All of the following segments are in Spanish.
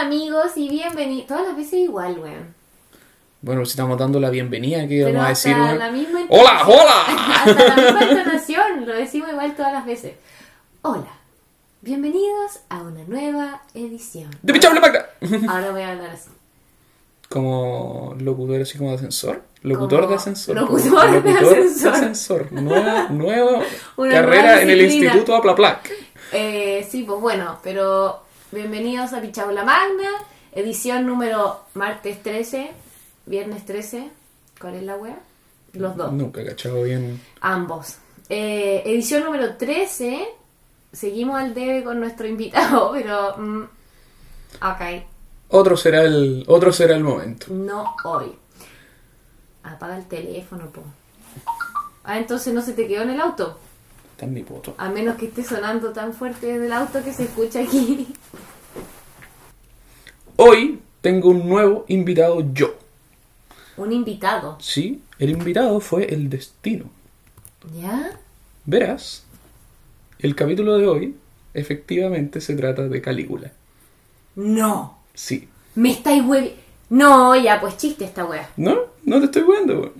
Hola amigos y bienvenidos. Todas las veces igual, weón. Bueno, si estamos dando la bienvenida, ¿qué Pero vamos a decir? weón? la misma ¡Hola, hola! Hasta la misma entonación, lo decimos igual todas las veces. Hola, bienvenidos a una nueva edición. ¡De Pichable Magda! Ahora voy a hablar así. Como locutor así como de ascensor. Locutor Como de ascensor. locutor de ascensor. ascensor. Nueva, carrera nueva en el. Instituto Aplaplac. Eh, sí, pues bueno, pero bienvenidos a Pichaula Magna, edición número martes 13, viernes 13. ¿Cuál es la wea? Los dos. Nunca he cachado bien. Ambos. Eh, edición número 13. Seguimos al debe con nuestro invitado, pero. mm, ok, Otro será el, otro será el momento. no hoy. Apaga el teléfono, po. Ah, entonces no se te quedó en el auto. Está en mi poto. A menos que esté sonando tan fuerte desde el auto que se escucha aquí. Hoy tengo un nuevo invitado yo. Un invitado. Sí, el invitado fue el destino. ¿Ya? Verás, el capítulo de hoy efectivamente se trata de Calígula. No. Sí. Me estáis huevi... No, ya, pues chiste esta wea. ¿No? No te estoy viendo, weón.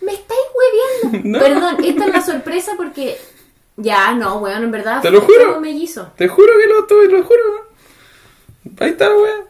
Me estáis hueviendo. No. Perdón, esta es la sorpresa porque... Ya, no, weón, en verdad... Te lo juro. mellizo. Te juro que lo estoy, lo juro. weón. Ahí está, weón.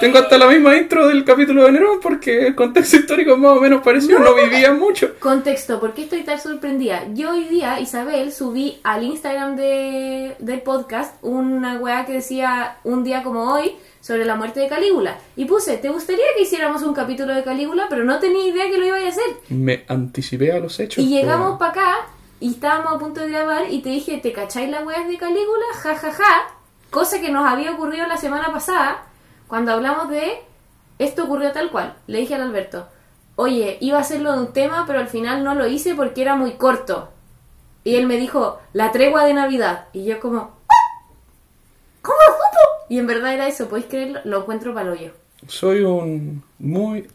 Tengo hasta la misma intro del capítulo de Nerón porque el contexto histórico es más o menos parecido, no, vivía mucho. Contexto, ¿por qué estoy tan sorprendida? Yo hoy día, Isabel, subí al Instagram de, del podcast una weá que decía un día como hoy sobre la muerte de Calígula. Y puse, ¿te gustaría que hiciéramos un capítulo de Calígula? Pero no tenía idea que lo iba a hacer. Me anticipé a los hechos. Y llegamos para acá y estábamos a punto de grabar y te dije, ¿te cacháis la weá de Calígula? Ja, ja, ja. Cosa que nos había ocurrido la semana pasada cuando hablamos de esto ocurrió tal cual. Le dije al Alberto, oye, iba a hacerlo de un tema, pero al final no lo hice porque era muy corto. Y él me dijo, la tregua de Navidad. Y yo como, "¿Ah? ¿cómo supo? Y en verdad era eso, ¿podéis creerlo? Lo encuentro para hoyo. Soy un muy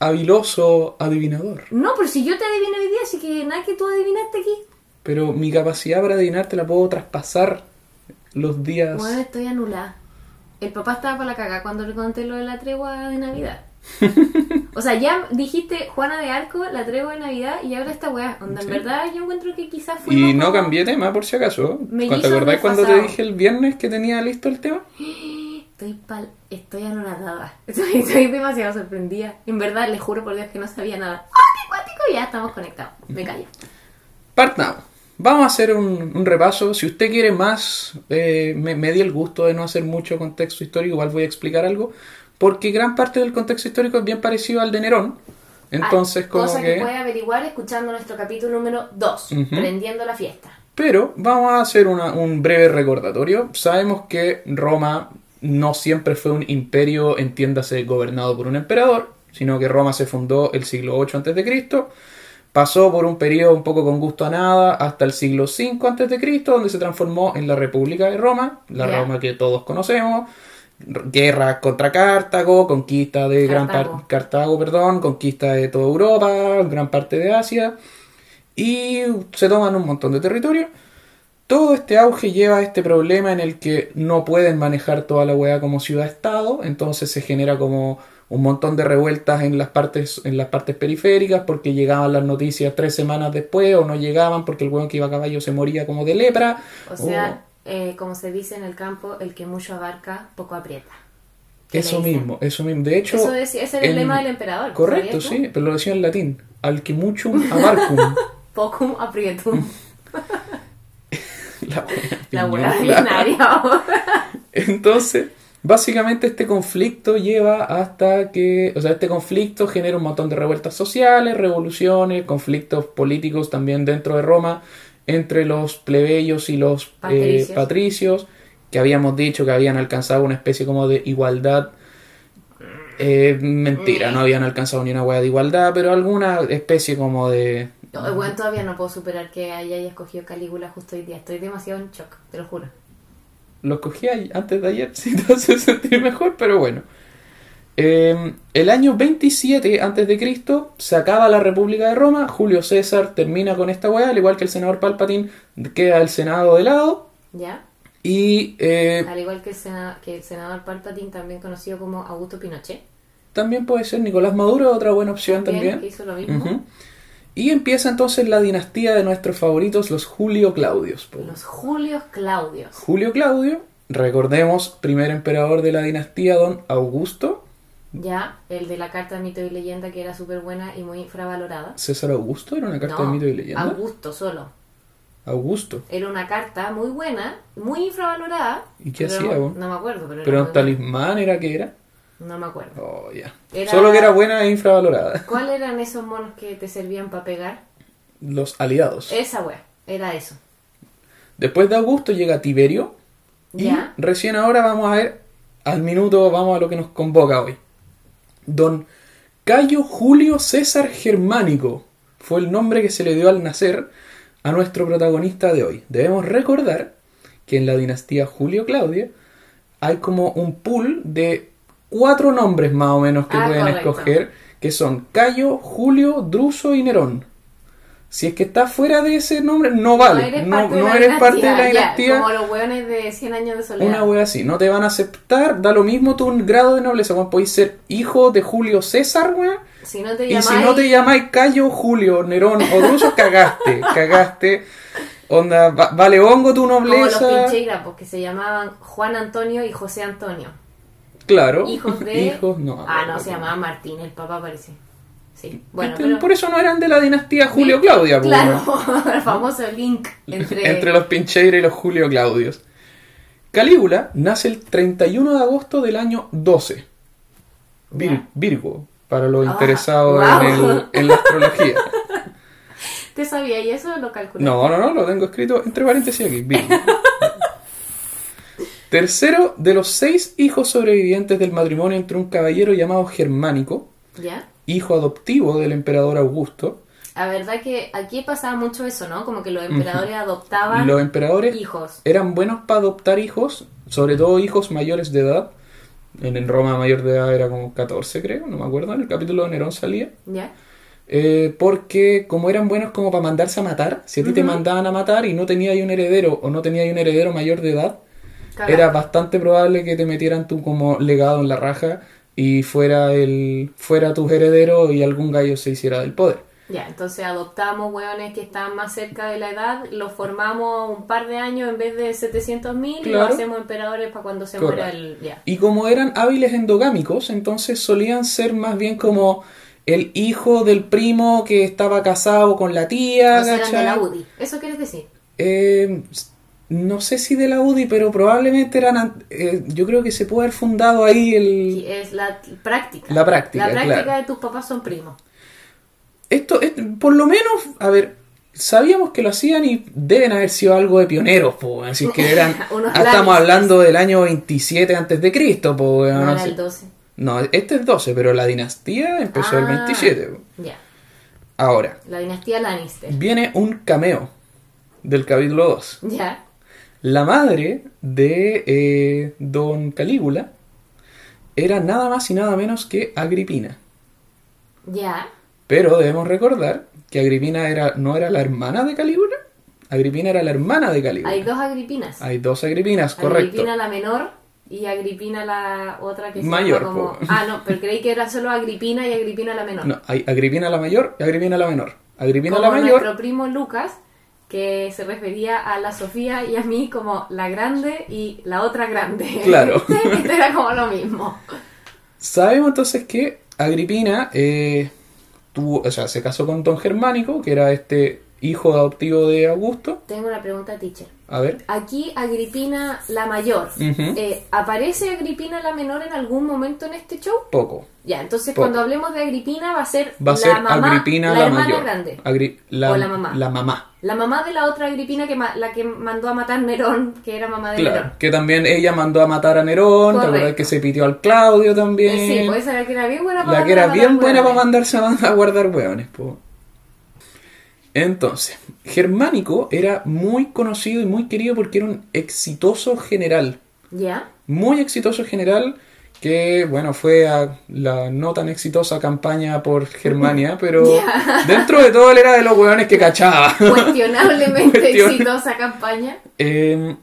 habiloso adivinador. No, pero si yo te adiviné hoy día, así que nada que tú adivinaste aquí. Pero mi capacidad para adivinar te la puedo traspasar los días. Bueno, estoy anulada. El papá estaba para la caga cuando le conté lo de la tregua de Navidad. o sea, ya dijiste Juana de Arco, la tregua de Navidad y ahora esta weá. Onda, en Sí. verdad yo encuentro que quizás fue. Y no cambié tema por si acaso. ¿Te acordás cuando te dije el viernes que tenía listo el tema? Estoy pal... Estoy anonadada. Estoy, estoy demasiado sorprendida. En verdad, les juro por Dios que no sabía nada. ¡Ah, qué cuático! Ya estamos conectados. Me callo. Partnamos. Vamos a hacer un, un repaso. Si usted quiere más, eh, me, me di el gusto de no hacer mucho contexto histórico, igual voy a explicar algo, porque gran parte del contexto histórico es bien parecido al de Nerón. Entonces, Ah, como cosa que... que puede averiguar escuchando nuestro capítulo número 2, Ujú. Prendiendo la fiesta. Pero vamos a hacer una- un breve recordatorio. Sabemos que Roma no siempre fue un imperio, entiéndase, gobernado por un emperador, sino que Roma se fundó el siglo 8 a.C., pasó por un periodo un poco con gusto a nada hasta el siglo 5 a.C., donde se transformó en la República de Roma, la. Roma que todos conocemos. Guerra contra Cartago, conquista de gran parte Cartago, perdón, conquista de toda Europa, gran parte de Asia y se toman un montón de territorio. Todo este auge lleva a este problema en el que no pueden manejar toda la weá como ciudad-estado, entonces se genera como un montón de revueltas en las partes en las partes periféricas porque llegaban las noticias tres semanas después o no llegaban porque el weón que iba a caballo se moría como de lepra. O sea, eh, como se dice en el campo, el que mucho abarca, poco aprieta. o- ¿Qué eso mismo, eso mismo. De hecho, Eso decía- ese era el lema del emperador. Correcto, sí, pero lo decía en latín. Al que muchum abarcum. Pocum aprietum. la La buena binaria. Entonces, básicamente este conflicto lleva hasta que, o sea, este conflicto genera un montón de revueltas sociales, revoluciones, conflictos políticos también dentro de Roma entre los plebeyos y los eh, Patricios. patricios, que habíamos dicho que habían alcanzado una especie como de igualdad. Eh, mentira, no habían alcanzado ni una hueá de igualdad, pero alguna especie como de... No, bueno, todavía no puedo superar que haya escogido Calígula justo hoy día. Estoy demasiado en shock, te lo juro. Lo cogí antes de ayer, si te hace sentir mejor, pero bueno. Eh, el año 27 antes de Cristo se acaba la República de Roma, Julio César termina con esta weá, al igual que el senador Palpatine queda el Senado de lado, ¿Ya? Y eh, Al igual que el, sena- que el senador Palpatine, también conocido como Augusto Pinochet. también puede ser Nicolás Maduro, otra buena opción también. que hizo lo mismo. Y empieza entonces la dinastía de nuestros favoritos, los Julio Claudios. po. Los Julios Claudios. Julio Claudio, recordemos, primer emperador de la dinastía, don Augusto, Ya, el de la carta de mito y leyenda que era súper buena y muy infravalorada. César Augusto, era una carta No, de mito y leyenda. Augusto solo. Augusto. Era una carta muy buena, muy infravalorada. ¿Y qué hacía, No, no me acuerdo, pero, Pero era un muy buena. talismán era que era. No me acuerdo. Oh, ya. Era- Solo que era buena e infravalorada. ¿Cuáles eran esos monos que te servían para pegar? Los aliados. Esa wea, era eso. Después de Augusto llega Tiberio. Y Ya. recién ahora vamos a ver, al minuto, vamos a lo que nos convoca hoy. Don Cayo Julio César Germánico fue el nombre que se le dio al nacer a nuestro protagonista de hoy. Debemos recordar que en la dinastía Julio Claudia hay como un pool de cuatro nombres más o menos que Ah, pueden correcto. escoger, que son Cayo, Julio, Druso y Nerón. Si es que estás fuera de ese nombre, no vale. No, parte de no la eres parte de la dinastía, como los hueones de 100 años de soledad. Una wea así, no te van a aceptar, da lo mismo tu grado de nobleza, como podéis ser hijo de Julio César, wea, Si no te y llamáis... si no te llamáis Cayo, Julio, Nerón o Druso, cagaste, cagaste, onda, va- vale hongo tu Como los nobleza, pincheiras, porque se llamaban Juan Antonio y José Antonio. Claro, Hijos de... hijos, no, ah, no, se llamaba Martín, el papá parece. Sí, bueno, Este, pero... por eso no eran de la dinastía Julio Claudia, pues, Claro, el famoso link entre... entre los Pincheira y los Julio Claudios. Calígula nace el 31 de agosto del año 12. Vir- Ya. Virgo, para los Ah, interesados guau. en, el- en la astrología. ¿Te sabía y eso lo calculé? No, no, no, lo tengo escrito entre paréntesis aquí. Virgo. Tercero de los seis hijos sobrevivientes del matrimonio entre un caballero llamado Germánico, ¿Ya? hijo adoptivo del emperador Augusto. La verdad que aquí pasaba mucho eso, ¿no? Como que los emperadores adoptaban Los emperadores hijos. eran buenos para adoptar hijos, sobre todo hijos mayores de edad. En, en Roma mayor de edad era como 14, creo, no me acuerdo, en el capítulo de Nerón salía. ¿Ya? Eh, porque como eran buenos como para mandarse a matar, si a ti te mandaban a matar y no tenías un heredero o no tenías un heredero mayor de edad, Era bastante probable que te metieran tú como legado en la raja y fuera el fuera tus herederos y algún gallo se hiciera del poder. Ya, entonces adoptamos hueones que están más cerca de la edad, los formamos un par de años en vez de 700.000 y Claro. los hacemos emperadores para cuando se muera el... Ya. Y como eran hábiles endogámicos, entonces solían ser más bien como el hijo del primo que estaba casado con la tía, O sea, eran de la UDI. ¿Eso quieres decir? Eh, no sé si de la UDI, pero probablemente eran. an- eh, yo creo que se puede haber fundado ahí el. Es la práctica. La práctica, La práctica claro. de tus papás son primos. Esto, es- por lo menos, a ver, sabíamos que lo hacían y deben haber sido algo de pioneros, po, así que eran. Ah, estamos hablando del año 27 antes de Cristo, po, No no era el 12. No, este es 12, pero la dinastía empezó el Ah, 27. po. Ya. Ahora, La dinastía Lannister. viene un cameo del capítulo 2. Ya. La madre de eh, Don Calígula era nada más y nada menos que Agripina. Ya. Pero debemos recordar que Agripina era, no era la hermana de Calígula. Agripina era la hermana de Calígula. Hay dos Agripinas. Hay dos Agripinas, correcto. Agripina la menor y Agripina la otra que se Mayor, llama como... po. Ah, no, pero creí que era solo Agripina y Agripina la menor. No, hay Agripina la mayor y Agripina la menor. Agripina como la mayor, nuestro primo Lucas, que se refería a la Sofía y a mí como la grande y la otra grande. Claro. Era como lo mismo. sabemos entonces que Agripina eh, tuvo, o sea, se casó con Don Germánico, que era este hijo adoptivo de Augusto. Tengo una pregunta, teacher. A ver, Aquí Agripina la mayor. Eh, ¿Aparece Agripina la menor en algún momento en este show? poco. Ya, entonces Poco. cuando hablemos de Agripina va a ser Va a la ser mamá, Agripina la, la, hermana mayor. grande. Agri- la, O la mamá. La mamá. La mamá de la otra Agripina que la que mandó a matar Nerón, que era mamá de Claro. Nerón. Que también ella mandó a matar a Nerón. ¿Te acuerdas que se pitió al Claudio también? Eh, sí, pues esa la que era bien buena para la que era bien buena para mandarse a, guardar hueones. po. Entonces, Germánico era muy conocido y muy querido porque era un exitoso general. Ya. Muy exitoso general que, bueno, fue a la no tan exitosa campaña por Germania, pero dentro de todo él era de los hueones que cachaba. Cuestionablemente exitosa campaña. Eh,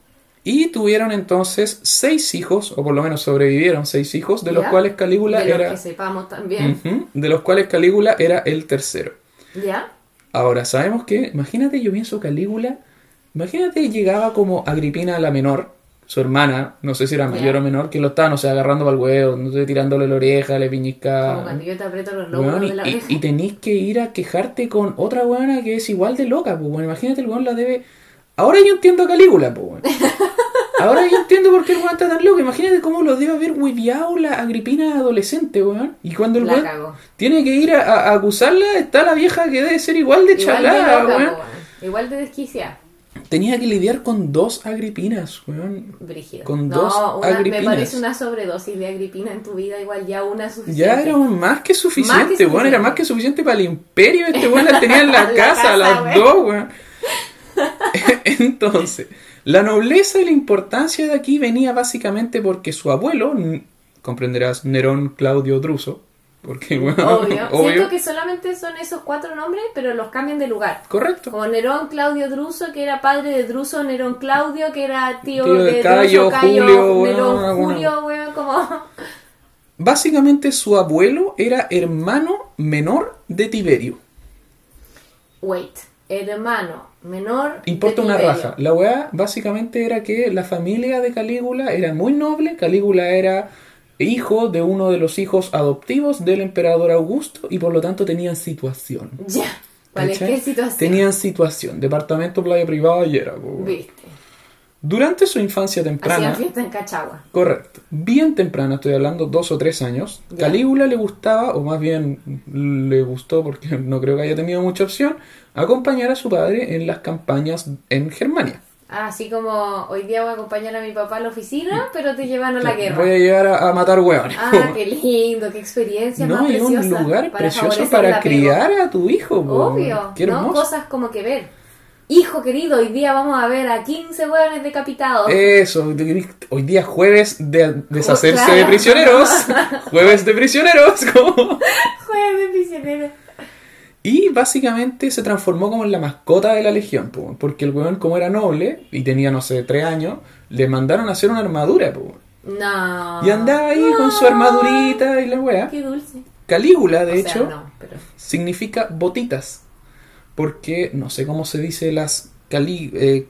Y tuvieron entonces seis hijos, o por lo menos sobrevivieron seis hijos, de los cuales Calígula de los era. que sepamos también. De los cuales Calígula era el tercero. ¿Ya? Ahora, sabemos que, imagínate, yo pienso Calígula, imagínate llegaba como Agripina la menor, su hermana, no sé si era mayor o menor, que lo estaba, no sé, agarrando para el huevo, no sé, tirándole la oreja, le Como piñisca. cuando yo te aprieto los de la y- oreja. y tenéis que ir a quejarte con otra weona que es igual de loca, pues bueno, imagínate el weón la debe. Ahora yo entiendo a Calígula, pues weón. Ahora yo entiendo por qué el weón está tan loco. Imagínate cómo lo debe haber hueviado la Agripina adolescente, weón. Y cuando el La weón tiene que ir a, acusarla, está la vieja que debe ser igual de chalada, loca, weón. Igual de desquiciada. Tenía que lidiar con dos Agripinas, weón. Brígido. Con no, dos una, me Agripinas. parece una sobredosis de Agripina en tu vida, igual ya una suficiente. Ya era más que suficiente, Más que weón. Era más que suficiente para el imperio. Este weón las tenía en la, La casa, casa, las weón. dos, weón. Entonces, la nobleza y la importancia de aquí venía básicamente porque su abuelo, comprenderás, Nerón Claudio Druso, porque, weón, Obvio. obvio. Siento que solamente son esos cuatro nombres, pero los cambian de lugar. Correcto. Como Nerón Claudio Druso, que era padre de Druso Nerón Claudio, que era tío, Tío de de Cayo, Druso, Cayo, Julio, Nerón Julio, weón, como... Básicamente su abuelo era hermano menor de Tiberio. Wait, hermano menor Importa una raja. La weá básicamente era que la familia de Calígula era muy noble. Calígula era hijo de uno de los hijos adoptivos del emperador Augusto y por lo tanto tenían situación. Ya. ¿Cuál es qué situación? Tenían situación. Departamento playa privada y era. Durante su infancia temprana. Hacían fiesta en Cachagua. Correcto. Bien temprana, estoy hablando dos o tres años. Ya. Calígula le gustaba, o más bien le gustó porque no creo que haya tenido mucha opción, acompañar a su padre en las campañas en Germania. Así como hoy día voy a acompañar a mi papá a la oficina, pero te llevan a la guerra. Voy a llegar a, a matar hueones. Ah, qué lindo, qué experiencia no, más hay un lugar para precioso para criar a tu hijo. Obvio, Qué ¿no? Cosas como que ver. Hijo querido, hoy día vamos a ver a 15 hueones decapitados. Eso, hoy día jueves de deshacerse claro. de prisioneros. jueves de prisioneros. como- Jueves de prisioneros. Y básicamente se transformó como en la mascota de la legión, po, porque el weón, como era noble y tenía, no sé, tres años, le mandaron a hacer una armadura. po. No. Y andaba ahí con su armadurita y la weá. Qué dulce. Calígula, de O sea, hecho, no, pero... significa botitas. Porque no sé cómo se dice las cali eh,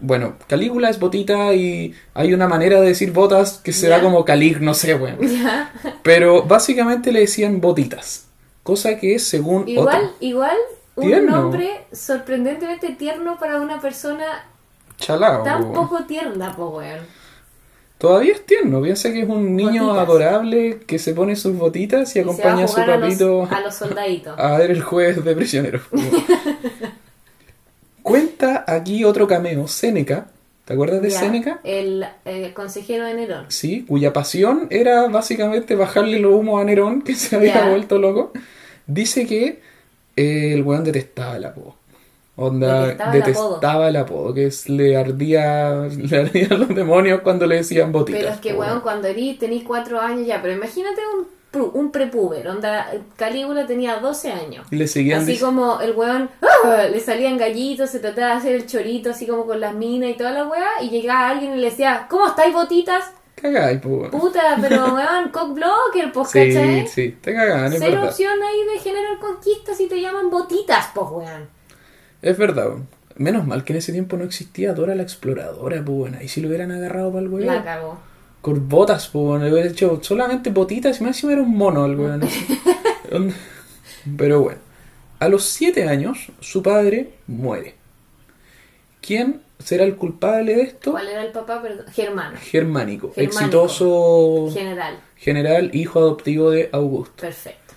bueno, Calígula es botita y hay una manera de decir botas que será como calig, no sé, bueno. Pero básicamente le decían botitas. Cosa que según Igual, igual, un Tierno. nombre sorprendentemente tierno para una persona Chalao. tan po. poco tierna, po, weón. Todavía es tierno, piensa que es un niño Botitas. adorable que se pone sus botitas y, acompaña a su jugar a los- papito a los soldaditos. a ver el jueves de prisioneros. Cuenta aquí otro cameo, Séneca. ¿Te acuerdas de Ya, Séneca? El eh, consejero de Nerón. Sí, cuya pasión era básicamente bajarle los humos a Nerón, que se había Ya. vuelto loco. Dice que eh, el weón detestaba el apodo. Onda, Detestaba el apodo, que es, le ardía, le ardían los demonios cuando le decían botitas. Pero es que, weón, cuando eres, tenés cuatro años ya, pero imagínate un, un prepuber, onda, Calígula tenía 12 años. Le seguían Así como el weón, ¡ah! le salían gallitos, se trataba de hacer el chorito así como con las minas y toda la weá, y llegaba alguien y le decía, ¿cómo estáis botitas? Cagáis, weón. Puta, pero weón, cockblocker, pues, Sí, ¿cachai? sí, te cagan, es Cero verdad. opción ahí de generar conquistas si te llaman botitas, pues, weón. Es verdad. Menos mal que en ese tiempo no existía Dora la exploradora, pues bueno, ahí si lo hubieran agarrado para el weón. La cagó. Con botas, pues bueno, le hubiera hecho solamente botitas y encima era un mono el weón. Pero bueno, a los siete años su padre muere. ¿Quién será el culpable de esto? ¿Cuál era el papá? Perdón. Germano. Germánico, Germánico. exitoso General. general, hijo adoptivo de Augusto. Perfecto.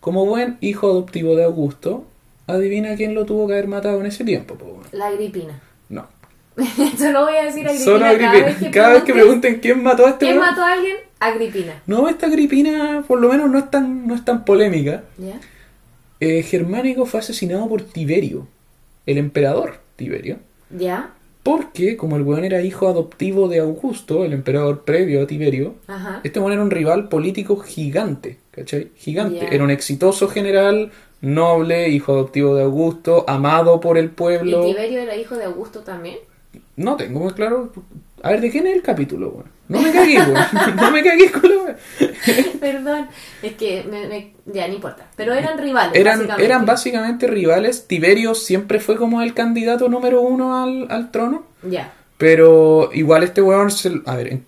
Como buen hijo adoptivo de Augusto, adivina quién lo tuvo que haber matado en ese tiempo, bueno. La Agripina. No. Solo voy a decir Agripina, Solo cada Agripina. vez que Cada vez que pregunten quién mató a este ¿Quién mató a alguien? Agripina. No, esta Agripina por lo menos no es tan, no es tan polémica. ¿Ya? Eh, Germánico fue asesinado por Tiberio, el emperador Tiberio. ¿Ya? Porque, como el weón era hijo adoptivo de Augusto, el emperador previo a Tiberio, Ajá. este weón era un rival político gigante, ¿cachai? Gigante. Era un exitoso general, noble, hijo adoptivo de Augusto, amado por el ¿Y pueblo. Tiberio era hijo de Augusto también? No tengo muy claro. A ver, ¿de quién es el capítulo? No me cagué. No me cagué con la. Perdón, es que me, me- ya no importa. Pero eran rivales. Eran, básicamente. eran básicamente rivales. Tiberio siempre fue como el candidato número uno al, al trono. Ya. Pero igual este weón, se- a ver,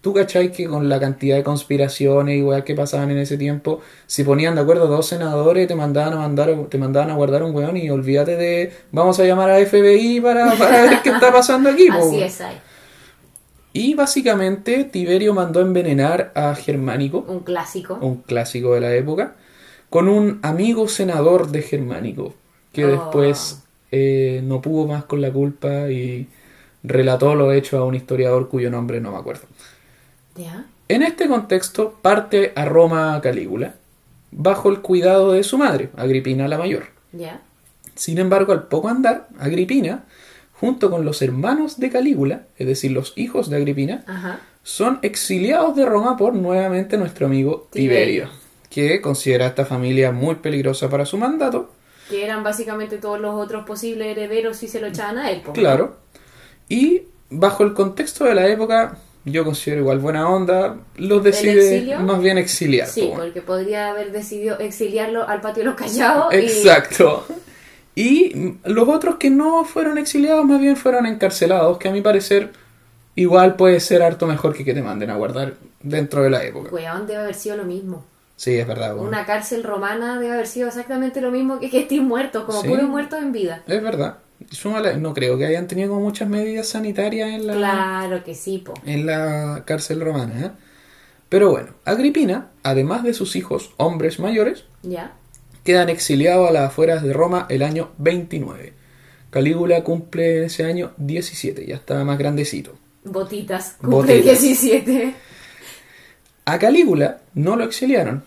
tú cachai que con la cantidad de conspiraciones y weas que pasaban en ese tiempo, si ponían de acuerdo dos senadores, te mandaban a mandar, te mandaban a guardar un weón y olvídate de vamos a llamar a FBI para, para ver qué está pasando aquí. Así es, hay. Y básicamente Tiberio mandó envenenar a Germánico, Un clásico. un clásico de la época, con un amigo senador de Germánico, que Oh. después eh, no pudo más con la culpa y relató lo hecho a un historiador cuyo nombre no me acuerdo. Ya. En este contexto parte a Roma Calígula, bajo el cuidado de su madre, Agripina la Mayor. Ya. Sin embargo, al poco andar, Agripina, junto con los hermanos de Calígula, es decir, los hijos de Agripina, Ajá. son exiliados de Roma por nuevamente nuestro amigo Tiberio. Tiberio, que considera a esta familia muy peligrosa para su mandato, Que eran básicamente todos los otros posibles herederos si se lo echaban a él. po. claro, y bajo el contexto de la época, yo considero igual buena onda, los decide más bien exiliar. Sí, po. porque podría haber decidido exiliarlo al patio de los callados. y- Exacto. Y los otros que no fueron exiliados más bien fueron encarcelados, que a mi parecer igual puede ser harto mejor que que te manden a guardar dentro de la época. Weón, debe haber sido lo mismo. Sí, es verdad. bueno. Una cárcel romana debe haber sido exactamente lo mismo que que estés muertos, como Sí. puros muertos en vida. Es verdad. Súmale- no creo que hayan tenido como muchas medidas sanitarias en la, Claro que sí, po. en la cárcel romana. ¿eh? Pero bueno, Agripina, además de sus hijos hombres mayores, Ya. quedan exiliados a las afueras de Roma el año 29. Calígula cumple ese año 17, ya está más grandecito. Botitas. Cumple Botitas. 17. A Calígula no lo exiliaron.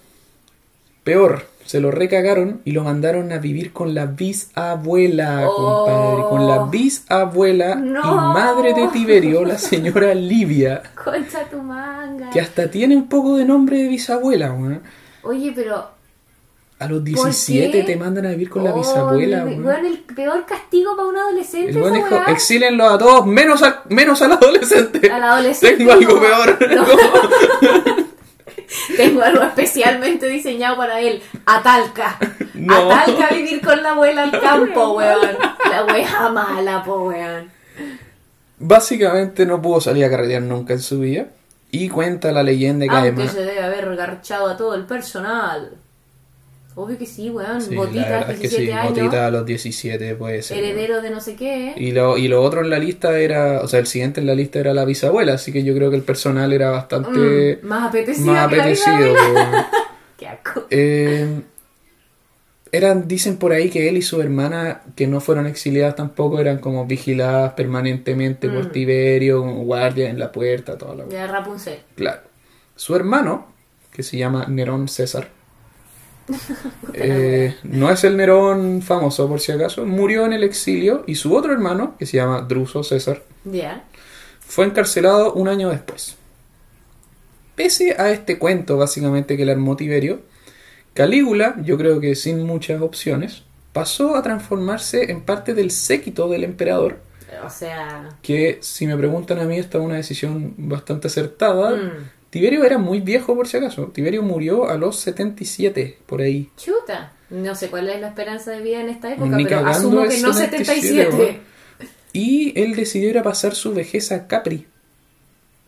Peor, se lo recagaron y lo mandaron a vivir con la bisabuela, Oh. compadre. Con la bisabuela No. y madre de Tiberio, la señora Livia. Concha tu manga. Que hasta tiene un poco de nombre de bisabuela, weón. Oye, pero. A los ¿por 17 qué? te mandan a vivir con la Oh, bisabuela, weón, el peor castigo para un adolescente. El esa dijo, exílenlo a todos, menos, a, menos al adolescente. Al adolescente, Tengo algo no. peor. No. Tengo algo especialmente diseñado para él. Atalca. No. Atalca a vivir con la abuela al campo, weón. La wea mala, po, weón. Básicamente no pudo salir a carretear nunca en su vida. Y cuenta la leyenda que Aunque además... se debe haber garchado a todo el personal. Obvio que sí, weón. Sí, Botitas, es que 17 sí. Botita a los 17 puede ser. Heredero de no sé qué. Y lo, y lo otro en la lista era, o sea, el siguiente en la lista era la bisabuela, así que yo creo que el personal era bastante Mm, más apetecido. más que apetecido. Qué asco. Eh, eran, dicen por ahí que él y su hermana, que no fueron exiliadas tampoco, eran como vigiladas permanentemente por Mm. Tiberio, como guardia en la puerta, toda la De Rapunzel. Claro. Su hermano, que se llama Nerón César, eh, no es el Nerón famoso por si acaso, murió en el exilio y su otro hermano, que se llama Druso César, fue encarcelado un año después. Pese a este cuento básicamente que le armó Tiberio, Calígula, yo creo que sin muchas opciones, pasó a transformarse en parte del séquito del emperador, O sea. que si me preguntan a mí esta es una decisión bastante acertada. mm, Tiberio era muy viejo por si acaso. Tiberio murió a los 77, por ahí. chuta. No sé cuál es la esperanza de vida en esta época, Ni pero asumo que no 77, 77. Y él decidió ir a pasar su vejez a Capri.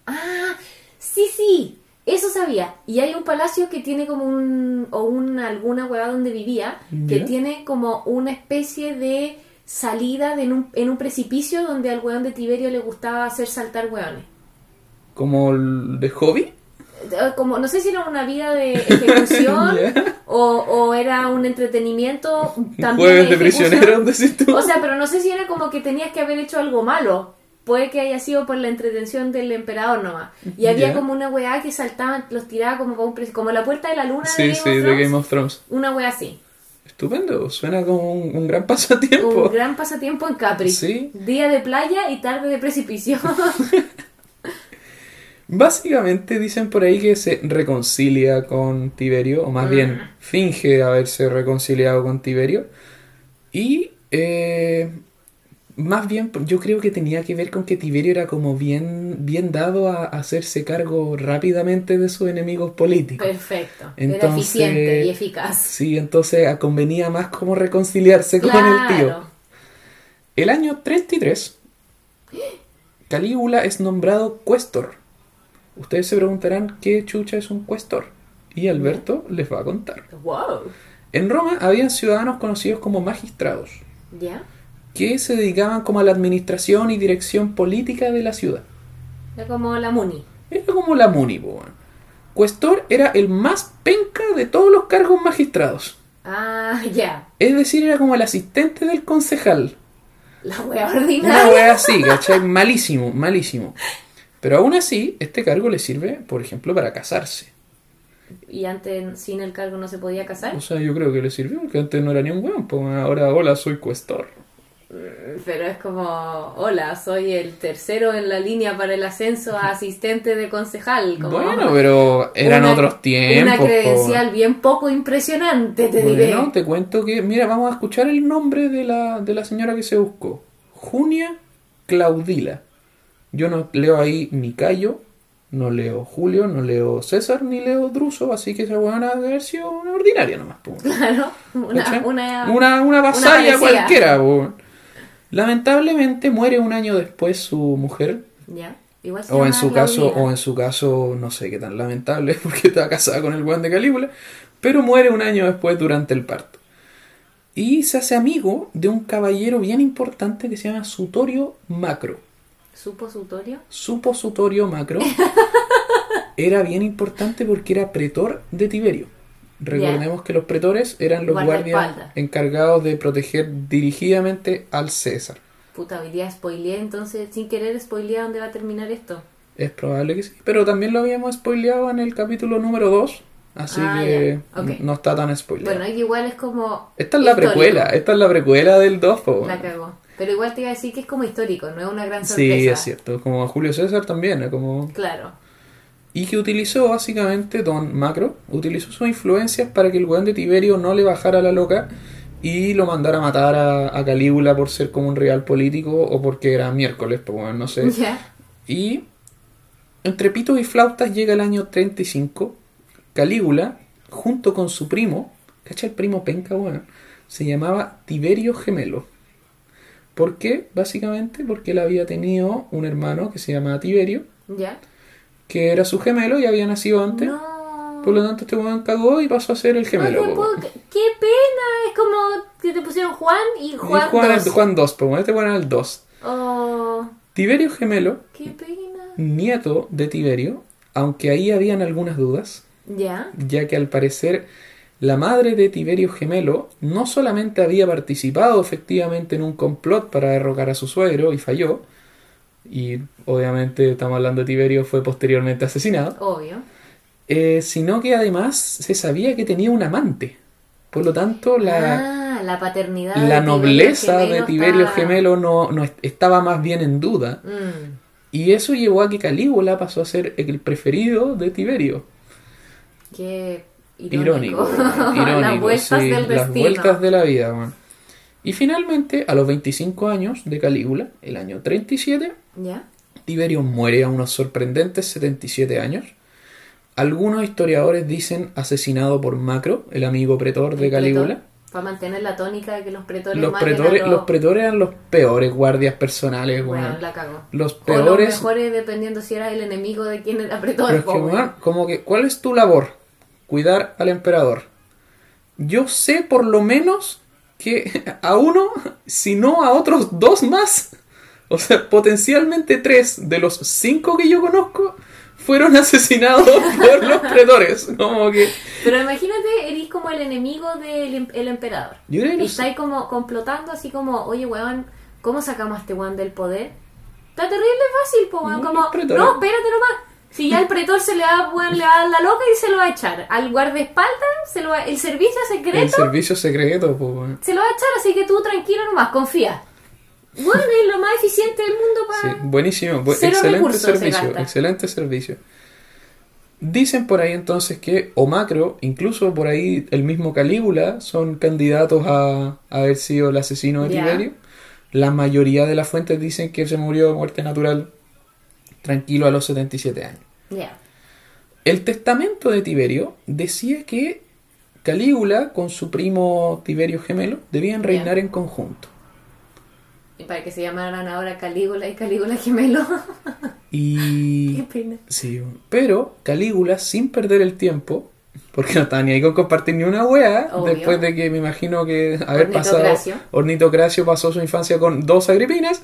Ah, sí, sí. Eso sabía. Y hay un palacio que tiene como un. o una alguna hueá donde vivía. Que tiene como una especie de salida de en, un, en un precipicio donde al hueón de Tiberio le gustaba hacer saltar hueones. Como de hobby. Eh, Como, no sé si era una vida de ejecución o, o era un entretenimiento también Jueves de decís tú. O sea, pero no sé si era como que tenías que haber hecho algo malo. Puede que haya sido por la entretención del emperador nomás. Y había como una weá que saltaban, los tiraba como pre- como la puerta de la luna de sí, Game sí, of de Thrones. Game of Thrones. Una weá así. Estupendo. Suena como un, un gran pasatiempo. Un gran pasatiempo en Capri. Sí. Día de playa y tarde de precipicio. Básicamente dicen por ahí que se reconcilia con Tiberio, o más bien Mm. finge haberse reconciliado con Tiberio. Y eh, Más bien, yo creo que tenía que ver con que Tiberio era como bien, bien dado a hacerse cargo rápidamente de sus enemigos políticos. Perfecto. era eficiente y eficaz. Sí, entonces convenía más como reconciliarse con el tío. El año 33, Calígula es nombrado cuestor. Ustedes se preguntarán qué chucha es un cuestor. Y Alberto les va a contar. Wow. En Roma habían ciudadanos conocidos como magistrados, ¿Ya? que se dedicaban como a la administración y dirección política de la ciudad. Era como la Muni. Era como la muni, weón. Cuestor era el más penca de todos los cargos magistrados. Ah, ya. Es decir, era como el asistente del concejal. La wea Una ordinaria. wea así, ¿cachai? Malísimo, malísimo. Pero aún así, este cargo le sirve, por ejemplo, para casarse. Y antes sin el cargo no se podía casar. O sea, yo creo que le sirvió, porque antes no era ni un weón, pues ahora, hola, soy cuestor. Pero es como, hola, soy el tercero en la línea para el ascenso a asistente de concejal. Como Bueno, pero eran una- otros tiempos. Una po. credencial bien poco impresionante, te diré. Bueno, te cuento que, mira, vamos a escuchar el nombre de la, de la señora que se buscó. Junia Claudila. Yo no leo ahí ni Cayo, no leo Julio, no leo César, ni leo Druso, así que esa buena debe haber sido una ordinaria nomás. po. Claro, una, una, una, una vasalla cualquiera. po. Lamentablemente muere un año después su mujer, Ya, igual se o en su caso, o en su caso, no sé qué tan lamentable, porque estaba casada con el buen de Calígula, pero muere un año después durante el parto. Y se hace amigo de un caballero bien importante que se llama Sutorio Macro. Supositorio. Supositorio Macro era bien importante porque era pretor de Tiberio. Recordemos que los pretores eran los guardias encargados de proteger dirigidamente al César. Puta, hoy día spoileé, entonces sin querer spoileé dónde va a terminar esto. Es probable que sí, pero también lo habíamos spoileado en el capítulo número 2, así Ah, que no está tan spoileado. Bueno, igual es como. esta es la histórico. precuela, esta es la precuela del 2, po, La cagó. Pero igual te iba a decir que es como histórico, no es una gran sorpresa. Sí, es cierto, como Julio César también, como Claro. Y que utilizó básicamente Don Macro, utilizó sus influencias para que el weón de Tiberio no le bajara la loca y lo mandara a matar a, a Calígula por ser como un real político o porque era miércoles, pues bueno, no sé. Y entre pitos y flautas llega el año 35, Calígula, junto con su primo, ¿cacha el primo penca, weón? Se llamaba Tiberio Gemelo. ¿Por qué? Básicamente porque él había tenido un hermano que se llamaba Tiberio, Ya. que era su gemelo y había nacido antes. No. Por lo tanto, este weón cagó y pasó a ser el gemelo. Puedo-. Qué pena, es como que te pusieron Juan y Juan, Juan, dos. Juan 2, pues este weón era el 2. Oh, Tiberio Gemelo, qué pena. nieto de Tiberio, aunque ahí habían algunas dudas, Ya. ya que al parecer la madre de Tiberio Gemelo no solamente había participado efectivamente en un complot para derrocar a su suegro y falló, y obviamente estamos hablando de Tiberio, fue posteriormente asesinado, Obvio. eh, sino que además se sabía que tenía un amante. Por lo tanto, la, ah, la paternidad. la de nobleza de Tiberio Gemelo no, no est- estaba más bien en duda. Mm, Y eso llevó a que Calígula pasó a ser el preferido de Tiberio. qué Irónico, irónico. irónico, las vueltas sí, del las destino. vueltas de la vida. weón. Y finalmente, a los 25 años de Calígula, el año 37, Ya. Tiberio muere a unos sorprendentes 77 años. Algunos historiadores dicen asesinado por Macro, el amigo pretor de Calígula. Para mantener la tónica de que los pretores Los pretores, los- los pretores eran los peores guardias personales, Bueno, weón. la cagó. Los O los peores. mejores dependiendo si era el enemigo de quien era pretor. Pero es que, weón, como que, ¿cuál es tu labor? Cuidar al emperador. Yo sé por lo menos que a uno, si no a otros dos más, o sea, potencialmente tres de los cinco que yo conozco, fueron asesinados por los pretores. Como que. Pero imagínate, eres como el enemigo del em- el emperador. Yo creo que Y estáis como complotando así como, oye, weón, ¿cómo sacamos a este weón del poder? Está terrible fácil, po, weón. No, Como, no, espérate nomás. Si ya el pretor se le da, weón, le da la loca y se lo va a echar. Al guardaespaldas, se lo va, el servicio El secreto servicio secreto, pues, se lo va a echar, así que tú tranquilo nomás, confía. Bueno, es lo más eficiente del mundo para... Sí, buenísimo, bu- Cero excelente se servicio, excelente servicio. Dicen por ahí entonces que o Macro, incluso por ahí el mismo Calígula, son candidatos a, a haber sido el asesino de. Tiberio. La mayoría de las fuentes dicen que se murió de muerte natural tranquilo a los 77 años. El testamento de Tiberio decía que Calígula con su primo Tiberio gemelo debían reinar en conjunto. Y para que se llamaran ahora Calígula y Calígula gemelo. Y Qué pena. Sí, pero Calígula, sin perder el tiempo, porque no estaba ni ahí con compartir ni una wea, Obvio. después de que me imagino que haber pasado. Ornitocracio pasó su infancia con dos agripinas,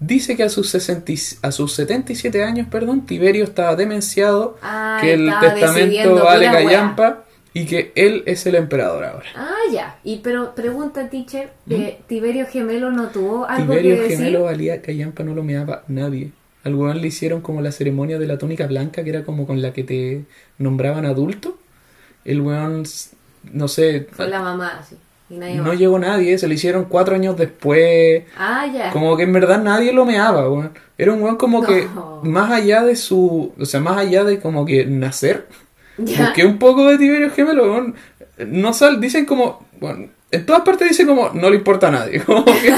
dice que a sus, 60 y- a sus 77 años, perdón, Tiberio estaba demenciado, Ah, que el testamento vale callampa y que él es el emperador ahora. Ah, ya. Y pero pregunta, teacher, eh, ¿Tiberio Gemelo no tuvo algo ¿Mm? Tiberio que decir? gemelo valía callampa, no lo meaba nadie. Al weón le hicieron como la ceremonia de la túnica blanca, que era como con la que te nombraban adulto. El weón, no sé, Fue la mamá, así. Y nadie no llegó nadie, se lo hicieron cuatro años después. Ah, ya. Como que en verdad nadie lo meaba, weón. Era un weón como que, más allá de su, o sea, más allá de como que nacer, Ya. porque un poco de Tiberio Gemelo, weón, no sal, dicen como, bueno, en todas partes dicen como, no le importa a nadie, como que.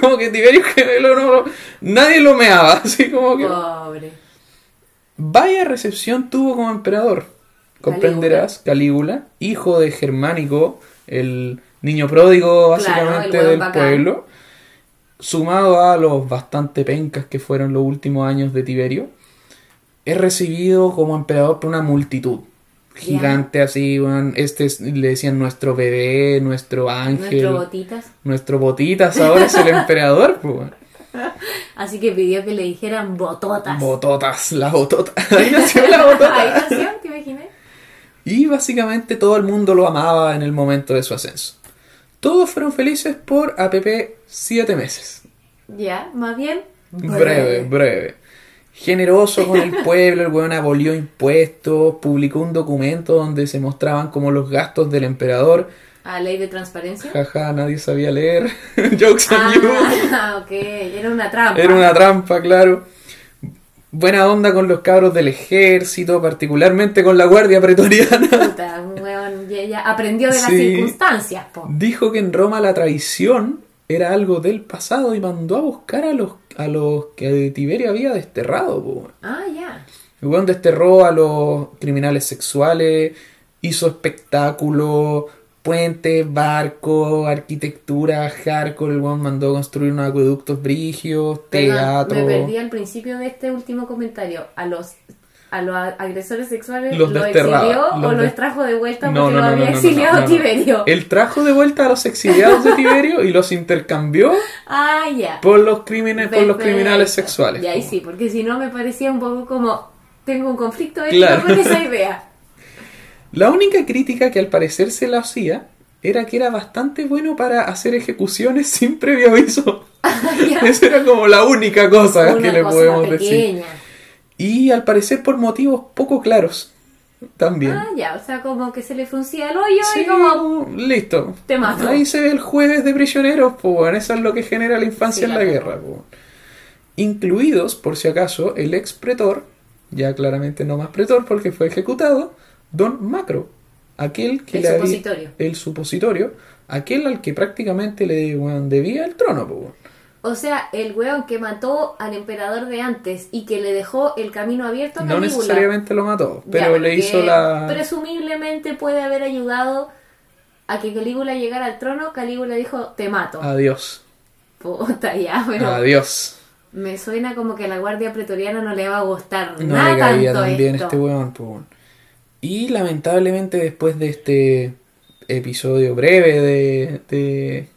Como que Tiberio Gemelo no, nadie lo meaba, así como que... Pobre. Vaya recepción tuvo como emperador, comprenderás, Calígula, hijo de Germánico, el niño pródigo básicamente del bacán. pueblo, sumado a los bastante pencas que fueron los últimos años de Tiberio, es recibido como emperador por una multitud. Gigante así, este es- le decían nuestro bebé, nuestro ángel, Nuestro botitas. nuestro botitas, ahora es el emperador, pues. Así que pidió que le dijeran bototas. Bototas, la botota. Ahí nació la botota. Ahí nació, ¿te imaginas? Y básicamente todo el mundo lo amaba en el momento de su ascenso. Todos fueron felices por APP 7 meses. Ya, más bien. Breve, breve. Generoso con el pueblo, el weón abolió impuestos, publicó un documento donde se mostraban como los gastos del emperador. ¿A ley de transparencia? Jaja, nadie sabía leer. Jokes on you. Ah, ok. Era una trampa. Era una trampa, claro. Buena onda con los cabros del ejército, particularmente con la guardia pretoriana. Puta, weón ya aprendió de las circunstancias, po. Dijo que en Roma la traición era algo del pasado y mandó a buscar a los, a los que Tiberio había desterrado. po. Ah, ya. El weón desterró a los criminales sexuales, hizo espectáculos, puentes, barcos, arquitectura, hardcore. El weón mandó construir unos acueductos brigios, teatro. Me perdí al principio de este último comentario. A los a los agresores sexuales Los los exilió los o de- los trajo de vuelta porque no, había exiliado. Tiberio. Él trajo de vuelta a los exiliados de Tiberio y los intercambió Ah, por los, crímenes, por los criminales sexuales. Y ahí sí, porque si no me parecía un poco como tengo un conflicto ético Claro. con esa idea. La única crítica que al parecer se le hacía era que era bastante bueno para hacer ejecuciones sin previo aviso. Esa era como la única cosa que Una le cosa podemos decir. Y al parecer por motivos poco claros también. Ah, ya, o sea, como que se le fruncía el hoyo Sí, y como listo. te mato. Ahí se ve el jueves de prisioneros, pues bueno, eso es lo que genera la infancia Sí, en la la guerra. po. Incluidos, por si acaso, el ex pretor, ya claramente no más pretor porque fue ejecutado, Don Macro, aquel que El le había- supositorio. el supositorio, aquel al que prácticamente le bueno, debía el trono. po. O sea, el weón que mató al emperador de antes y que le dejó el camino abierto a No Calígula. necesariamente lo mató, Ya, pero le hizo la... Presumiblemente puede haber ayudado a que Calígula llegara al trono. Calígula dijo, te mato. Adiós. Puta, ya, pero Adiós. me suena como que a la guardia pretoriana no le va a gustar No nada le caía tanto tan bien esto. este weón, weón. Y lamentablemente después de este episodio breve de, de,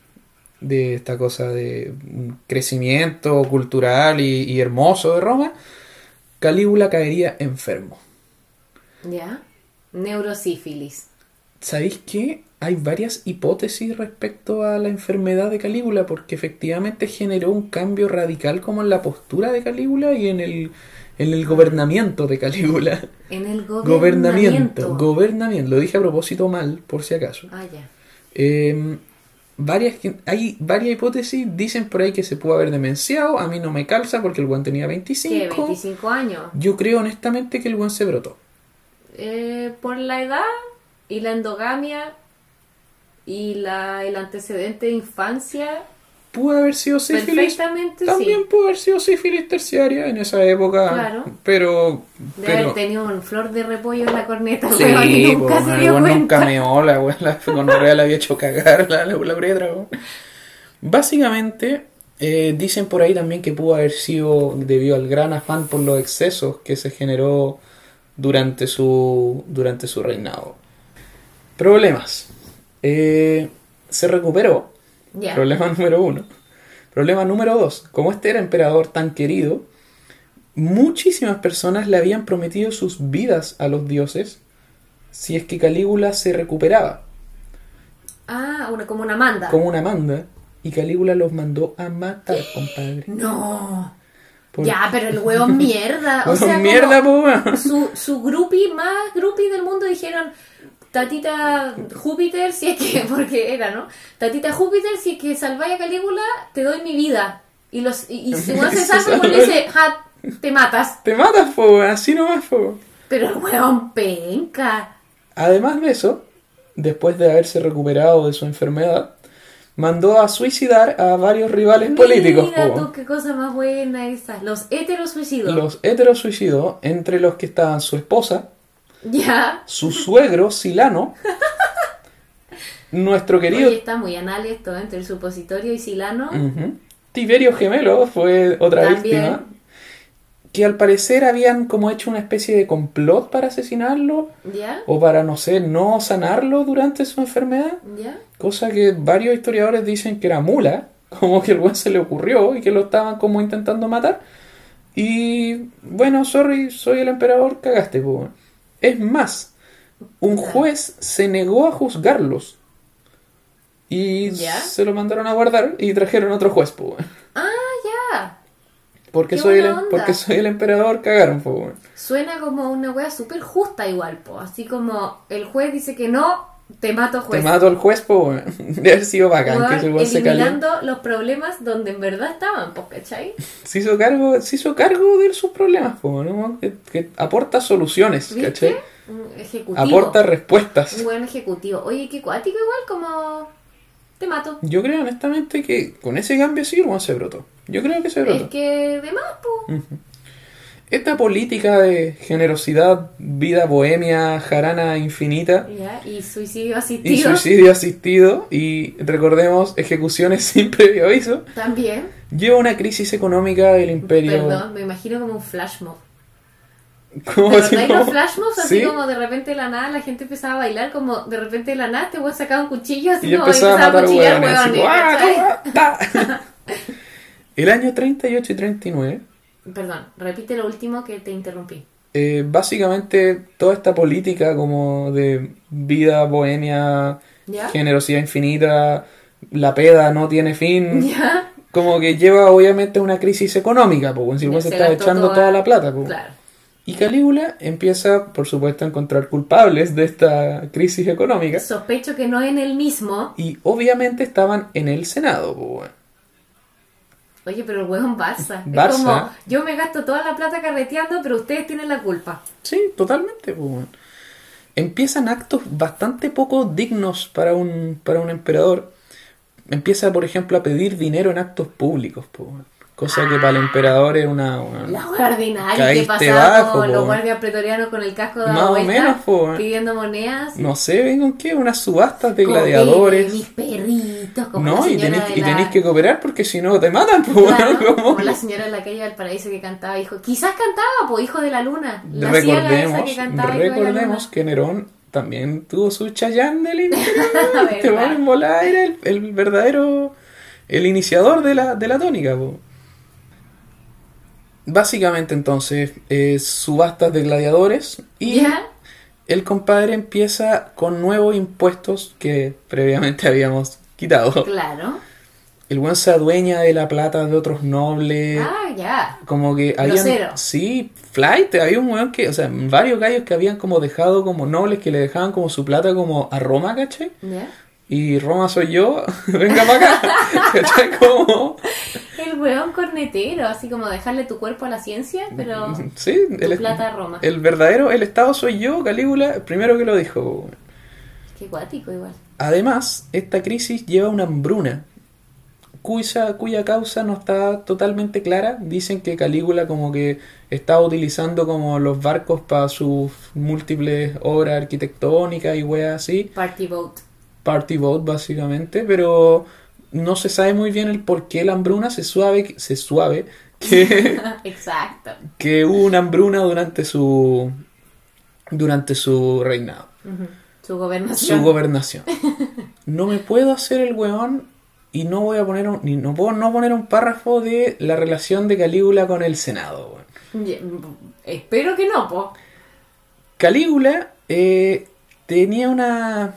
de esta cosa de crecimiento cultural y, y hermoso de Roma, Calígula caería enfermo. ¿Ya? Neurosífilis. ¿Sabéis qué? Hay varias hipótesis respecto a la enfermedad de Calígula porque efectivamente generó un cambio radical como en la postura de Calígula y en el, en el gobernamiento de Calígula. En el Gobernamiento. gobernamiento. Gobernamiento. Lo dije a propósito mal, por si acaso. ah, ya. Eh, varias, hay varias hipótesis. Dicen por ahí que se pudo haber demenciado. A mí no me calza porque el buen tenía 25. ¿Qué? ¿25 años? Yo creo honestamente que el buen se brotó. Eh, por la edad y la endogamia y la, el antecedente de infancia. Pudo haber sido sífilis. También sí. pudo haber sido sífilis terciaria en esa época. Claro. Pero. Debe pero haber tenido un flor de repollo en la corneta, Sí, weón, y nunca po, se el dio weón cuenta. nunca meó, la weón, la gonorrea le había hecho cagar la, la, la uretra, weón. Básicamente, eh, dicen por ahí también que pudo haber sido debido al gran afán por los excesos que se generó durante su, durante su reinado. Problemas. Eh, se recuperó. Problema número uno. Problema número dos. Como este era emperador tan querido, muchísimas personas le habían prometido sus vidas a los dioses si es que Calígula se recuperaba, Ah, una, como una manda. como una manda, y Calígula los mandó a matar, compadre. No. Por- Ya, pero el huevo mierda. O sea, como mierda, weón. su, su groupie más groupie del mundo dijeron Tatita Júpiter, si es que, porque era, ¿no? Tatita Júpiter, si es que salváis a Calígula, te doy mi vida. Y los y, y si uno se Se salva, salva. pues dice, ja, te matas. Te matas, po, weón, así nomás, po. Pero el huevón penca. Además de eso, después de haberse recuperado de su enfermedad, mandó a suicidar a varios rivales políticos. Mira tú, qué cosa más buena esa. Los heteros suicidos. Los heteros suicidó, entre los que estaban su esposa, Ya. su suegro Silano, nuestro querido Oye, está muy anal esto, ¿eh? entre el supositorio y Silano. Tiberio Gemelo fue otra También. víctima. Que al parecer habían como hecho una especie de complot para asesinarlo ¿Ya? o para, no sé, no sanarlo durante su enfermedad. ¿Ya? Cosa que varios historiadores dicen que era mula, como que el weón se le ocurrió y que lo estaban como intentando matar. Y bueno, sorry, soy el emperador, cagaste, po. Es más, un juez se negó a juzgarlos. Y ¿Ya? se lo mandaron a guardar y trajeron otro juez, po. weón. Ah, ya. Porque soy, el, onda. porque soy el emperador, cagaron, po. weón. Suena como una wea súper justa igual, po. Así como el juez dice que no, te mato juez. Te mato al juez, weón. Debe haber sido bacán Weón, que se eliminando los problemas donde en verdad estaban, po, ¿cachai? se hizo cargo, se hizo cargo de sus problemas, po, ¿no? que, que aporta soluciones, ¿Viste? ¿cachai? Un ejecutivo. Aporta respuestas. Un buen ejecutivo. Oye, qué cuático igual, como... Te mato. Yo creo honestamente que con ese cambio sí el se brotó. Yo creo que se brotó. Es que de más, po. Esta política de generosidad, vida bohemia, jarana infinita Ya, y suicidio y asistido. suicidio asistido y recordemos ejecuciones sin previo aviso, También. lleva a una crisis económica del imperio. Perdón, me imagino como un flash mob. Como ¿Te así como- los flash mobs? Así Sí. como de repente de la nada la gente empezaba a bailar, como de repente de la nada este weón sacaba un cuchillo así Y como empezaba a matar cuchillar hueones. así, hueones, ¡guau, ¿cachai? guau, ta! El año 38 y 39 Perdón, repite lo último que te interrumpí. eh, básicamente toda esta política como de vida bohemia, ¿Ya? generosidad infinita, la peda no tiene fin, ¿Ya? como que lleva obviamente a una crisis económica, pues si se está echando toda- toda la plata. po. Claro. Y Calígula empieza, por supuesto, a encontrar culpables de esta crisis económica. Sospecho que no en el mismo. Y obviamente estaban en el Senado. po. Oye, pero el hueón Barça. Barça. Es como, yo me gasto toda la plata carreteando, pero ustedes tienen la culpa. Sí, totalmente. weón. Empiezan actos bastante poco dignos para un, para un emperador. Empieza, por ejemplo, a pedir dinero en actos públicos. weón. Cosa que para el emperador era una... weón, La ordinaria que pasaba bajo, con los po. guardias pretorianos con el casco de Más o menos, po. pidiendo monedas. No sé, ven con qué, unas subastas de gladiadores. mis perritos, como No, y tenéis, la- que cooperar porque si no te matan. po, Claro, weón, como- la señora de la calle del paraíso que cantaba hijo. Quizás cantaba, pues hijo de la luna. La ciega esa recordemos, que cantaba recordemos que Nerón también tuvo su Chayán del. Verdad. Este weón en volada era el, el verdadero, el iniciador de la, de la tónica. po. Básicamente entonces, es subastas de gladiadores y ¿Ya? el compadre empieza con nuevos impuestos que previamente habíamos quitado. Claro. El buen se adueña de la plata de otros nobles. Ah, ya. Como que habían, sí, flight, había un weón que, o sea, varios gallos que habían como dejado como nobles que le dejaban como su plata como a Roma, ¿cachai? ¿Ya? Y Roma soy yo, venga para acá, ¿cachai? Como, El weón cornetero, así como dejarle tu cuerpo a la ciencia, pero sí, tu el, plata a Roma. el verdadero, el Estado soy yo, Calígula, el primero que lo dijo. Qué cuático igual. Además, esta crisis lleva una hambruna cuya, cuya causa no está totalmente clara. Dicen que Calígula como que estaba utilizando como los barcos para sus múltiples obras arquitectónicas y weas así. Party boat. Party boat básicamente, pero no se sabe muy bien el por qué la hambruna se suave, se suave que, Exacto. que hubo una hambruna durante su durante su reinado. Su gobernación. su gobernación. No me puedo hacer el weón y no voy a poner un, ni no puedo no poner un párrafo de la relación de Calígula con el Senado. weón. Espero que no, po. Calígula eh, tenía una...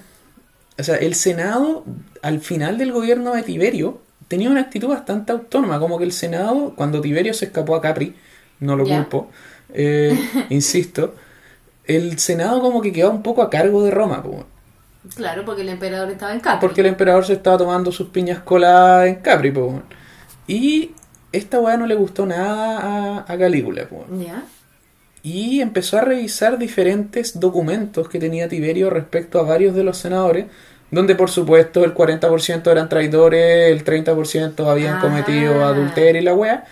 O sea, el Senado, al final del gobierno de Tiberio, tenía una actitud bastante autónoma, como que el Senado, cuando Tiberio se escapó a Capri, no lo culpo, eh, insisto, el Senado como que quedaba un poco a cargo de Roma, po, Claro, porque el emperador estaba en Capri. porque el emperador se estaba tomando sus piñas coladas en Capri, po, y esta weá no le gustó nada a, a Calígula, po. Y empezó a revisar diferentes documentos que tenía Tiberio respecto a varios de los senadores, donde por supuesto el 40% eran traidores, el 30% habían Ah. cometido adulterio y la wea,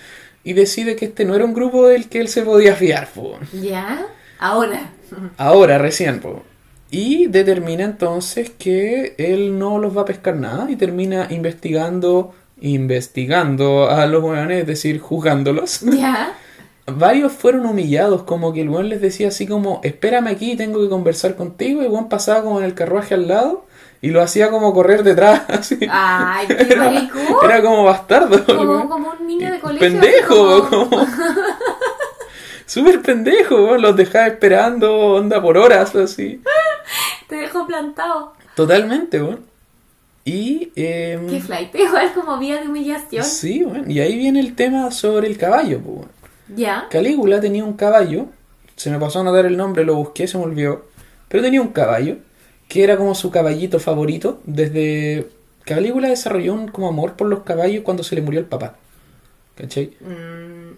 y decide que este no era un grupo del que él se podía fiar, po. Ya. Ahora. ahora recién, po. y determina entonces que él no los va a pescar nada y termina investigando, investigando a los weones, es decir, juzgándolos. Ya. Varios fueron humillados, como que el weón les decía así como, espérame aquí, tengo que conversar contigo, y el weón pasaba como en el carruaje al lado, y lo hacía como correr detrás, así. Ay, qué Era, maricón. era como bastardo. Como, un niño de colegio. pendejo, como- como... Súper pendejo, los dejaba esperando, onda por horas, así. Te dejó plantado. Totalmente, weón. Y... em, Qué flight. Igual como vía de humillación. sí, weón, y ahí viene el tema sobre el caballo, weón. Ya. Calígula tenía un caballo, se me pasó a anotar el nombre, lo busqué, se me olvidó, pero tenía un caballo que era como su caballito favorito desde Calígula desarrolló un como amor por los caballos cuando se le murió el papá. ¿Cachai? Mm,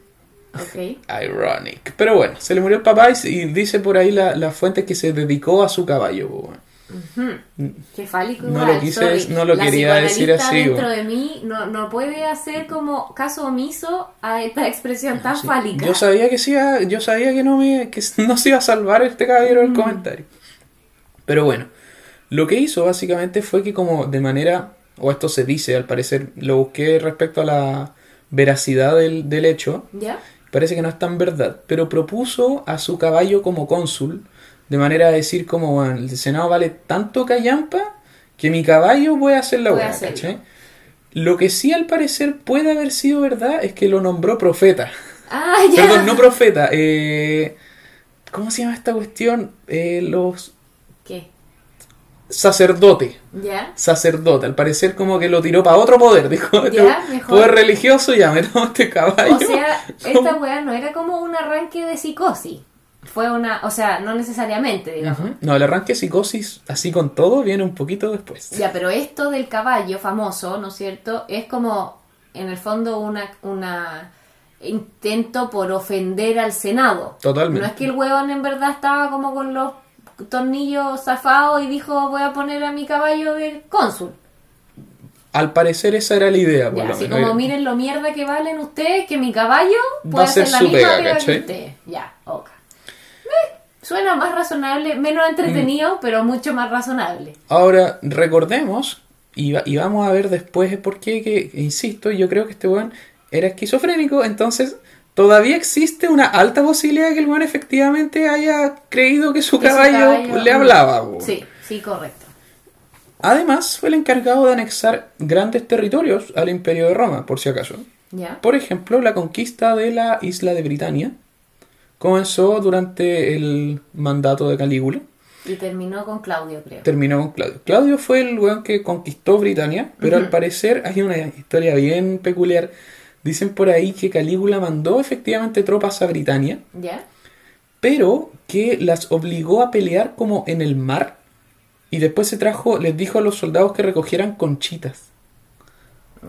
ok. Ironic. Pero bueno, se le murió el papá y, dice por ahí la, la fuente que se dedicó a su caballo. weón. Ujú. Qué fálico No igual, lo quise- sorry. no lo La quería decir así, dentro de mí no, no puede hacer como caso omiso a esta expresión tan Sí. fálica. Yo sabía que sí, yo sabía que no me que no se iba a salvar este caballero del comentario. Pero bueno, lo que hizo básicamente fue que como de manera, o esto se dice al parecer, lo busqué respecto a la veracidad del, del hecho, ¿Ya? parece que no es tan verdad, pero propuso a su caballo como cónsul, de manera de decir como, bueno, el Senado vale tanto callampa que mi caballo puede hacer la. ¿cachai? Lo que sí al parecer puede haber sido verdad es que lo nombró profeta. Ah, ya. Perdón, no profeta. Eh, ¿Cómo se llama esta cuestión? Eh, los. Sacerdote. ¿Ya? Sacerdote. Al parecer como que lo tiró para otro poder. Dijo, Ya, mejor. poder religioso, ya me tomo este caballo. O sea, esta weá no era como un arranque de psicosis. Fue una, o sea, no necesariamente, digamos. No, el arranque de psicosis, así con todo, viene un poquito después. Ya, pero esto del caballo famoso, ¿no es cierto? Es como, en el fondo, una, una intento por ofender al Senado. Totalmente. No es que el huevón en verdad estaba como con los tornillos zafados y dijo voy a poner a mi caballo de cónsul. Al parecer esa era la idea, por Ya, lo así menos. como miren lo mierda que valen ustedes, que mi caballo puede ser la misma pega, pega que ustedes. Ya, ok. Eh, suena más razonable, menos entretenido, Mm. pero mucho más razonable. Ahora, recordemos, y, va- y vamos a ver después por qué, que, insisto, yo creo que este weón era esquizofrénico, entonces todavía existe una alta posibilidad de que el weón efectivamente haya creído que su Que su caballo, le hablaba. weón. Sí, sí, correcto. Además, fue el encargado de anexar grandes territorios al imperio de Roma, por si acaso. ¿Ya? Por ejemplo, la conquista de la isla de Britania comenzó durante el mandato de Calígula. Y terminó con Claudio, creo. terminó con Claudio. Claudio fue el weón que conquistó Britania, pero al parecer hay una historia bien peculiar. Dicen por ahí que Calígula mandó efectivamente tropas a Britania, ¿Ya? pero que las obligó a pelear como en el mar y después se trajo, les dijo a los soldados que recogieran conchitas.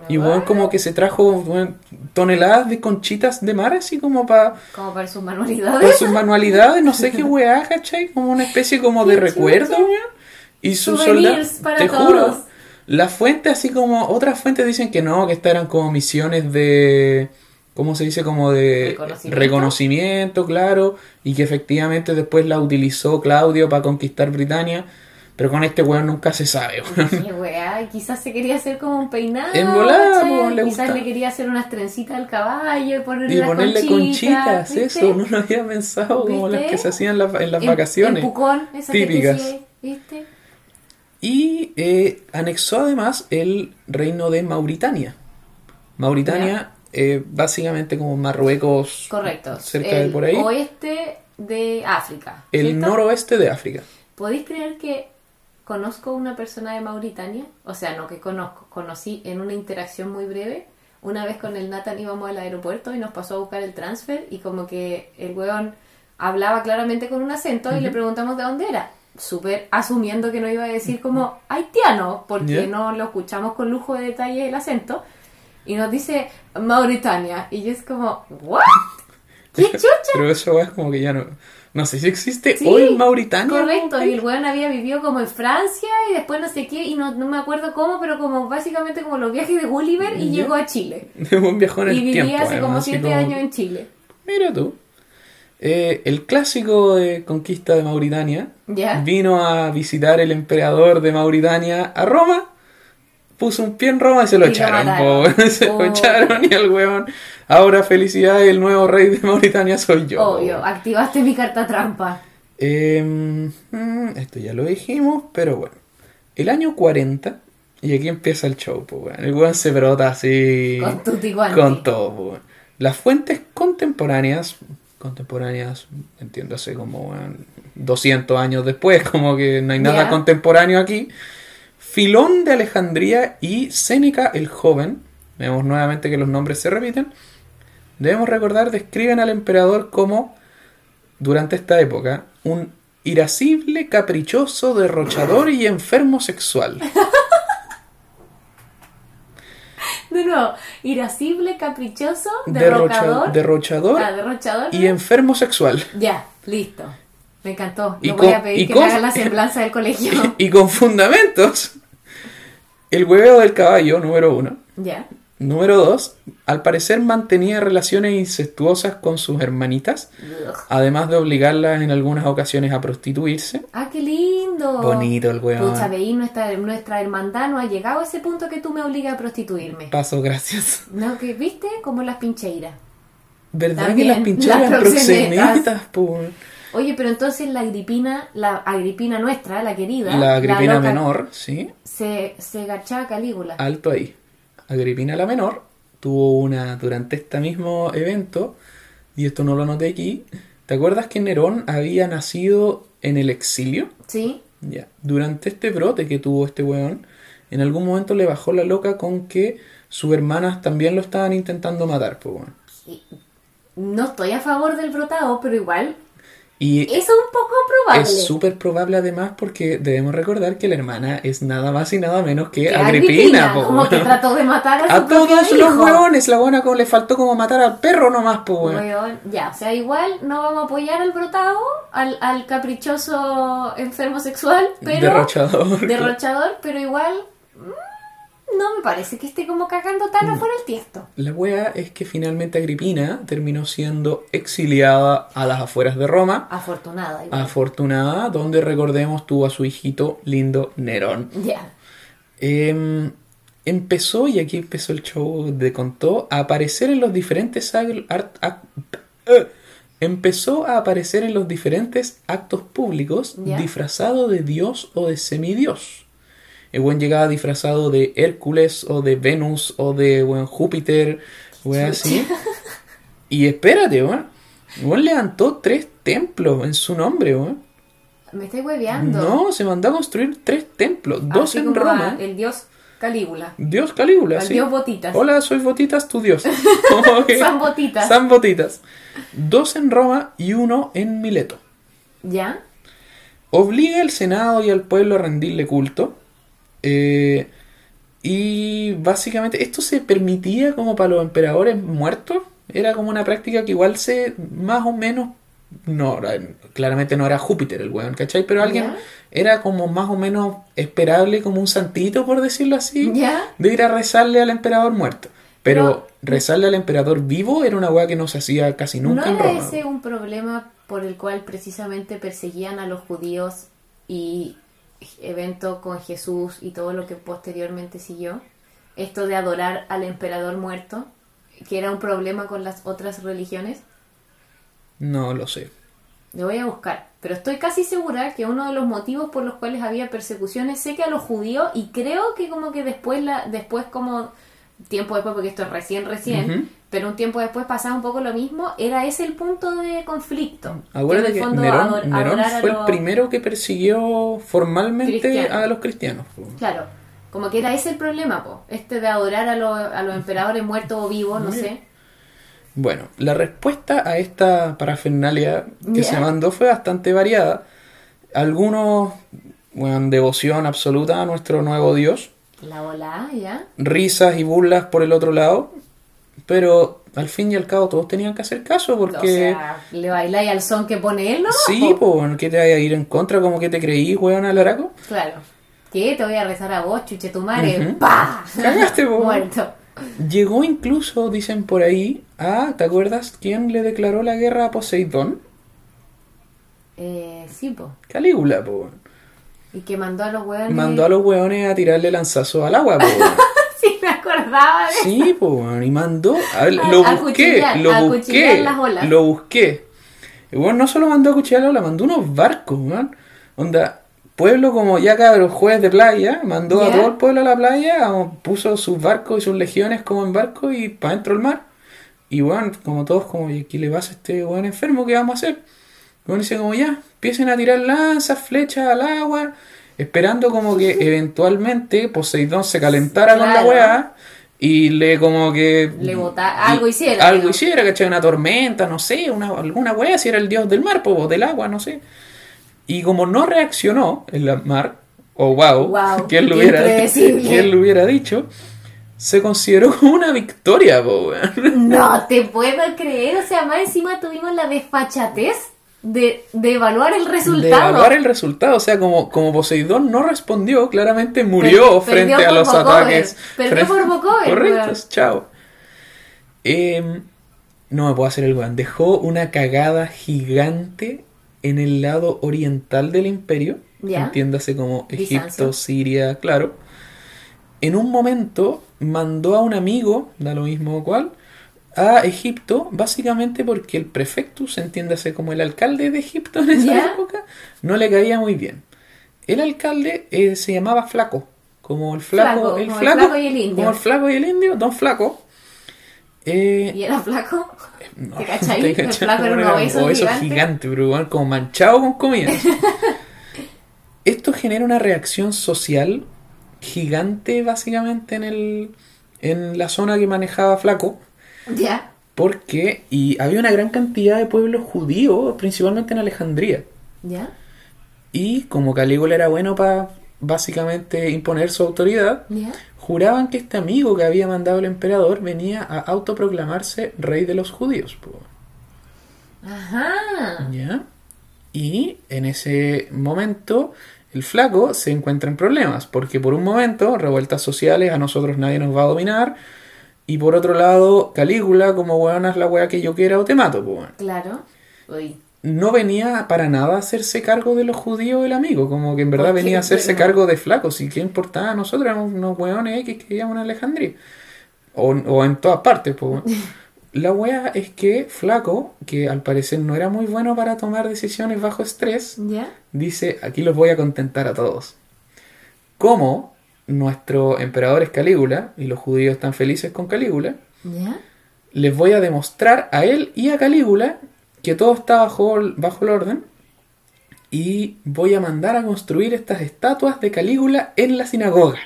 Y weón como que se trajo weón, toneladas de conchitas de mar, así como para Como para sus para manualidades. sus manualidades, no sé qué weá, ¿cachai? Como una especie como de recuerdo, weón. Y sus soldados, para te todos. juro, La fuente, así como otras fuentes dicen que no, que estas eran como misiones de. ¿Cómo se dice? Como de Reconocimiento. reconocimiento, claro. Y que efectivamente después la utilizó Claudio para conquistar Britania. Pero con este weón nunca se sabe, weón. Qué weá, quizás se quería hacer como un peinado. En volada, po, le quizás gusta. le quería hacer unas trencitas al caballo y ponerle, Y las ponerle conchitas, eso, no lo había pensado, como las que se hacían en, la- en las En- vacaciones. En pucón, típicas. que te decía, ¿viste? Y eh, anexó además el reino de Mauritania. Mauritania, eh, básicamente como Marruecos, Correcto. cerca el de por ahí. oeste de África. el ¿cierto? noroeste de África. ¿Podéis creer que conozco una persona de Mauritania? O sea, no que conozco, conocí en una interacción muy breve. Una vez con el Nathan íbamos al aeropuerto y nos pasó a buscar el transfer y como que el weón hablaba claramente con un acento y le preguntamos de dónde era. Súper asumiendo que no iba a decir como haitiano, porque no lo escuchamos con lujo de detalle el acento. Y nos dice Mauritania. Y yo es como, ¿what? ¿Qué chucha? Pero eso es como que ya no... No sé si existe Sí, hoy Mauritania. Correcto, y el weón había vivido como en Francia y después no sé qué, y no, no me acuerdo cómo, pero como básicamente como los viajes de Gulliver y llegó a Chile. Un viajón en Y vivía tiempo. hace como además, siete como- años en Chile. Mira tú. Eh, el clásico de conquista de Mauritania Ya. vino a visitar el emperador de Mauritania a Roma, puso un pie en Roma y se lo Y echaron. se Oh. lo echaron y el weón. Ahora felicidades, el nuevo rey de Mauritania soy yo. Obvio, activaste mi carta trampa. Eh, mm, esto ya lo dijimos, pero bueno. El año 40, y aquí empieza el show, pues, weón. El weón se brota así. Con. Con todo, pues. Las fuentes contemporáneas, contemporáneas, entiéndase como weón, 200 años después, como que no hay nada contemporáneo aquí. Filón de Alejandría y Séneca el Joven, vemos nuevamente que los nombres se repiten, debemos recordar, describen al emperador como, durante esta época, un irascible, caprichoso, derrochador y enfermo sexual. De nuevo, irascible, caprichoso, Derrocha- derrocador. derrochador Ah, derrochador. y enfermo sexual. Ya, listo. Me encantó. Y No voy con- a pedir que con- me la semblanza del colegio. Y con fundamentos. El hueveo del caballo, número uno. ya. Número dos, al parecer mantenía relaciones incestuosas con sus hermanitas, además de obligarlas en algunas ocasiones a prostituirse. Ah, qué lindo. Bonito el weón. Pucha, veí, nuestra, nuestra hermandad no ha llegado a ese punto que tú me obligas a prostituirme. Paso, gracias. No, que viste como las pincheiras. ¿Verdad También, que las pinchaban las proxenetas. Oye, pero entonces la Agripina, la Agripina nuestra, la querida, La Agripina loca, menor, sí, se, se gachaba Calígula. alto ahí. Agripina la menor tuvo una durante este mismo evento, y esto no lo noté aquí. ¿Te acuerdas que Nerón había nacido en el exilio? ¿Sí? Ya. Durante este brote que tuvo este weón, en algún momento le bajó la loca con que sus hermanas también lo estaban intentando matar, pues. Y No estoy a favor del brotado, pero igual Y eso es un poco probable. es súper probable además porque debemos recordar que la hermana es nada más y nada menos que, Que Agripina, po, como que trató de matar a su A propio todos los hueones, la buena como le faltó como matar al perro nomás, pues Ya, o sea, igual no vamos a apoyar al brotado, al, al caprichoso enfermo sexual, pero Derrochador. derrochador, pero igual mm, no me parece que esté como cagando tan afuera el tiesto. La wea es que finalmente Agripina terminó siendo exiliada a las afueras de Roma, Afortunada. igual. afortunada, donde recordemos tuvo a su hijito lindo Nerón. Ya. Em, empezó, y aquí empezó el show de contó, a aparecer en los diferentes art- eh, empezó a aparecer en los diferentes actos públicos disfrazado de dios o de semidios. El buen llegaba disfrazado de Hércules o de Venus o de buen Júpiter, wea así. Y espérate, weón. Buen levantó tres templos en su nombre, weón. Me estoy hueveando. No, se mandó a construir tres templos, dos Así en como Roma. el dios Calígula. Dios Calígula, Al sí. dios Botitas. Hola, soy Botitas, tu dios. San Botitas. San Botitas. Dos en Roma y uno en Mileto. ¿Ya? Obliga al Senado y al pueblo a rendirle culto. Eh, y básicamente esto se permitía como para los emperadores muertos. Era como una práctica que igual se más o menos No, claramente no era Júpiter el weón, ¿cachai? Pero alguien Ya. era como más o menos esperable, como un santito, por decirlo así, ¿Ya? de ir a rezarle al emperador muerto. Pero, rezarle al emperador vivo era una weá que no se hacía casi nunca ¿No en era ese un problema por el cual precisamente perseguían a los judíos y evento con Jesús y todo lo que posteriormente siguió? Esto de adorar al emperador muerto, que era un problema con las otras religiones. No lo sé. Lo voy a buscar, pero estoy casi segura que uno de los motivos por los cuales había persecuciones, sé que a los judíos y creo que como que después la después como tiempo después porque esto es recién recién, pero un tiempo después pasaba un poco lo mismo, era ese el punto de conflicto. Acuérdate que Nerón, fue el primero que persiguió formalmente a los cristianos. Claro, como que era ese el problema, po, este de adorar a, los- a los emperadores muertos o vivos, no sé. Bueno, la respuesta a esta parafernalia que se mandó fue bastante variada. Algunos, bueno, devoción absoluta a nuestro nuevo Dios, La bola, ya. risas y burlas por el otro lado, pero al fin y al cabo todos tenían que hacer caso O porque... sea, le bailáis al son que pone él, ¿no? sí, pues, ¿qué te vaya a ir en contra? como que te creí, weón, al araco? Claro. ¿Qué? Te voy a rezar a vos, chuche tu madre. Cagaste, po. Muerto. Llegó incluso, dicen por ahí, a, ¿te acuerdas quién le declaró la guerra a Poseidón? Eh, sí, po. Calígula, po. Y que mandó a los hueones. Mandó a los hueones a tirarle lanzazo al agua, weón. Sí, me acordaba de Sí, weón, y mandó. A A- lo a busqué, cuchillar, lo a busqué, las olas. lo busqué. Y bueno, no solo mandó a cuchillar las olas, mandó unos barcos, weón. Onda, pueblo como ya cabros, jueves de playa, mandó a todo el pueblo a la playa, a- puso sus barcos y sus legiones como en barco y para dentro del mar. Y bueno, como todos, como, ¿y qué le pasa a este weón enfermo? ¿Qué vamos a hacer? Y bueno, dice como ya, empiecen a tirar lanzas, flechas al agua, esperando como que eventualmente Poseidón se calentara con la Claro. weá y le como que... Le bota- y- algo hiciera, Algo digamos. hiciera, ¿cachai? Una tormenta, no sé, una, alguna weá, si era el dios del mar, po, del agua, no sé. Y como no reaccionó en la mar, o wow, Guau, ¿quién, lo hubiera. ¿quién lo hubiera dicho? Se consideró como una victoria, po. No te puedo creer. O sea, más encima tuvimos la desfachatez de, de evaluar el De resultado. evaluar el resultado, o sea, como, como Poseidón no respondió, claramente murió Perdió- frente a los Bocover. ataques. Perdió por Bocover, Correcto, weón. chao. Em, no me puedo hacer el weón. Dejó una cagada gigante en el lado oriental del imperio. Ya. Entiéndase como Egipto, Bizancio. Siria, claro. En un momento mandó a un amigo, da lo mismo cual, a Egipto, básicamente porque el prefectus, entiéndase como el alcalde de Egipto en esa época, no le caía muy bien. El alcalde eh, se llamaba Flaco, como el flaco, Flaco, el como el flaco, y el indio. como el flaco y el indio, don Flaco. Eh, Y era flaco. no, ¿Te cachai? ¿te El flaco era un Bueno, obeso obeso gigante. gigante, pero igual como manchado con comida. Esto genera una reacción social gigante básicamente en el en la zona que manejaba Flaco, Ya. porque y había una gran cantidad de pueblos judíos, principalmente en Alejandría. Ya. Y como Calígula era bueno para básicamente imponer su autoridad, Ya. juraban que este amigo que había mandado el emperador venía a autoproclamarse rey de los judíos. Ajá. ¿Ya? Y en ese momento el flaco se encuentra en problemas, porque por un momento, revueltas sociales, a nosotros nadie nos va a dominar, y por otro lado, Calígula, como weón, haz la weá que yo quiera o te mato, weón. Claro. Uy. No venía para nada a hacerse cargo de los judíos el amigo, como que en verdad venía a hacerse cargo de flacos, y qué importaba a nosotros, éramos unos weones X que vivíamos en Alejandría, o, o en todas partes, weón. La wea es que Flaco, que al parecer no era muy bueno para tomar decisiones bajo estrés, Ya. dice, aquí los voy a contentar a todos. Como nuestro emperador es Calígula, y los judíos están felices con Calígula, Ya. les voy a demostrar a él y a Calígula que todo está bajo, bajo el orden, y voy a mandar a construir estas estatuas de Calígula en la sinagoga.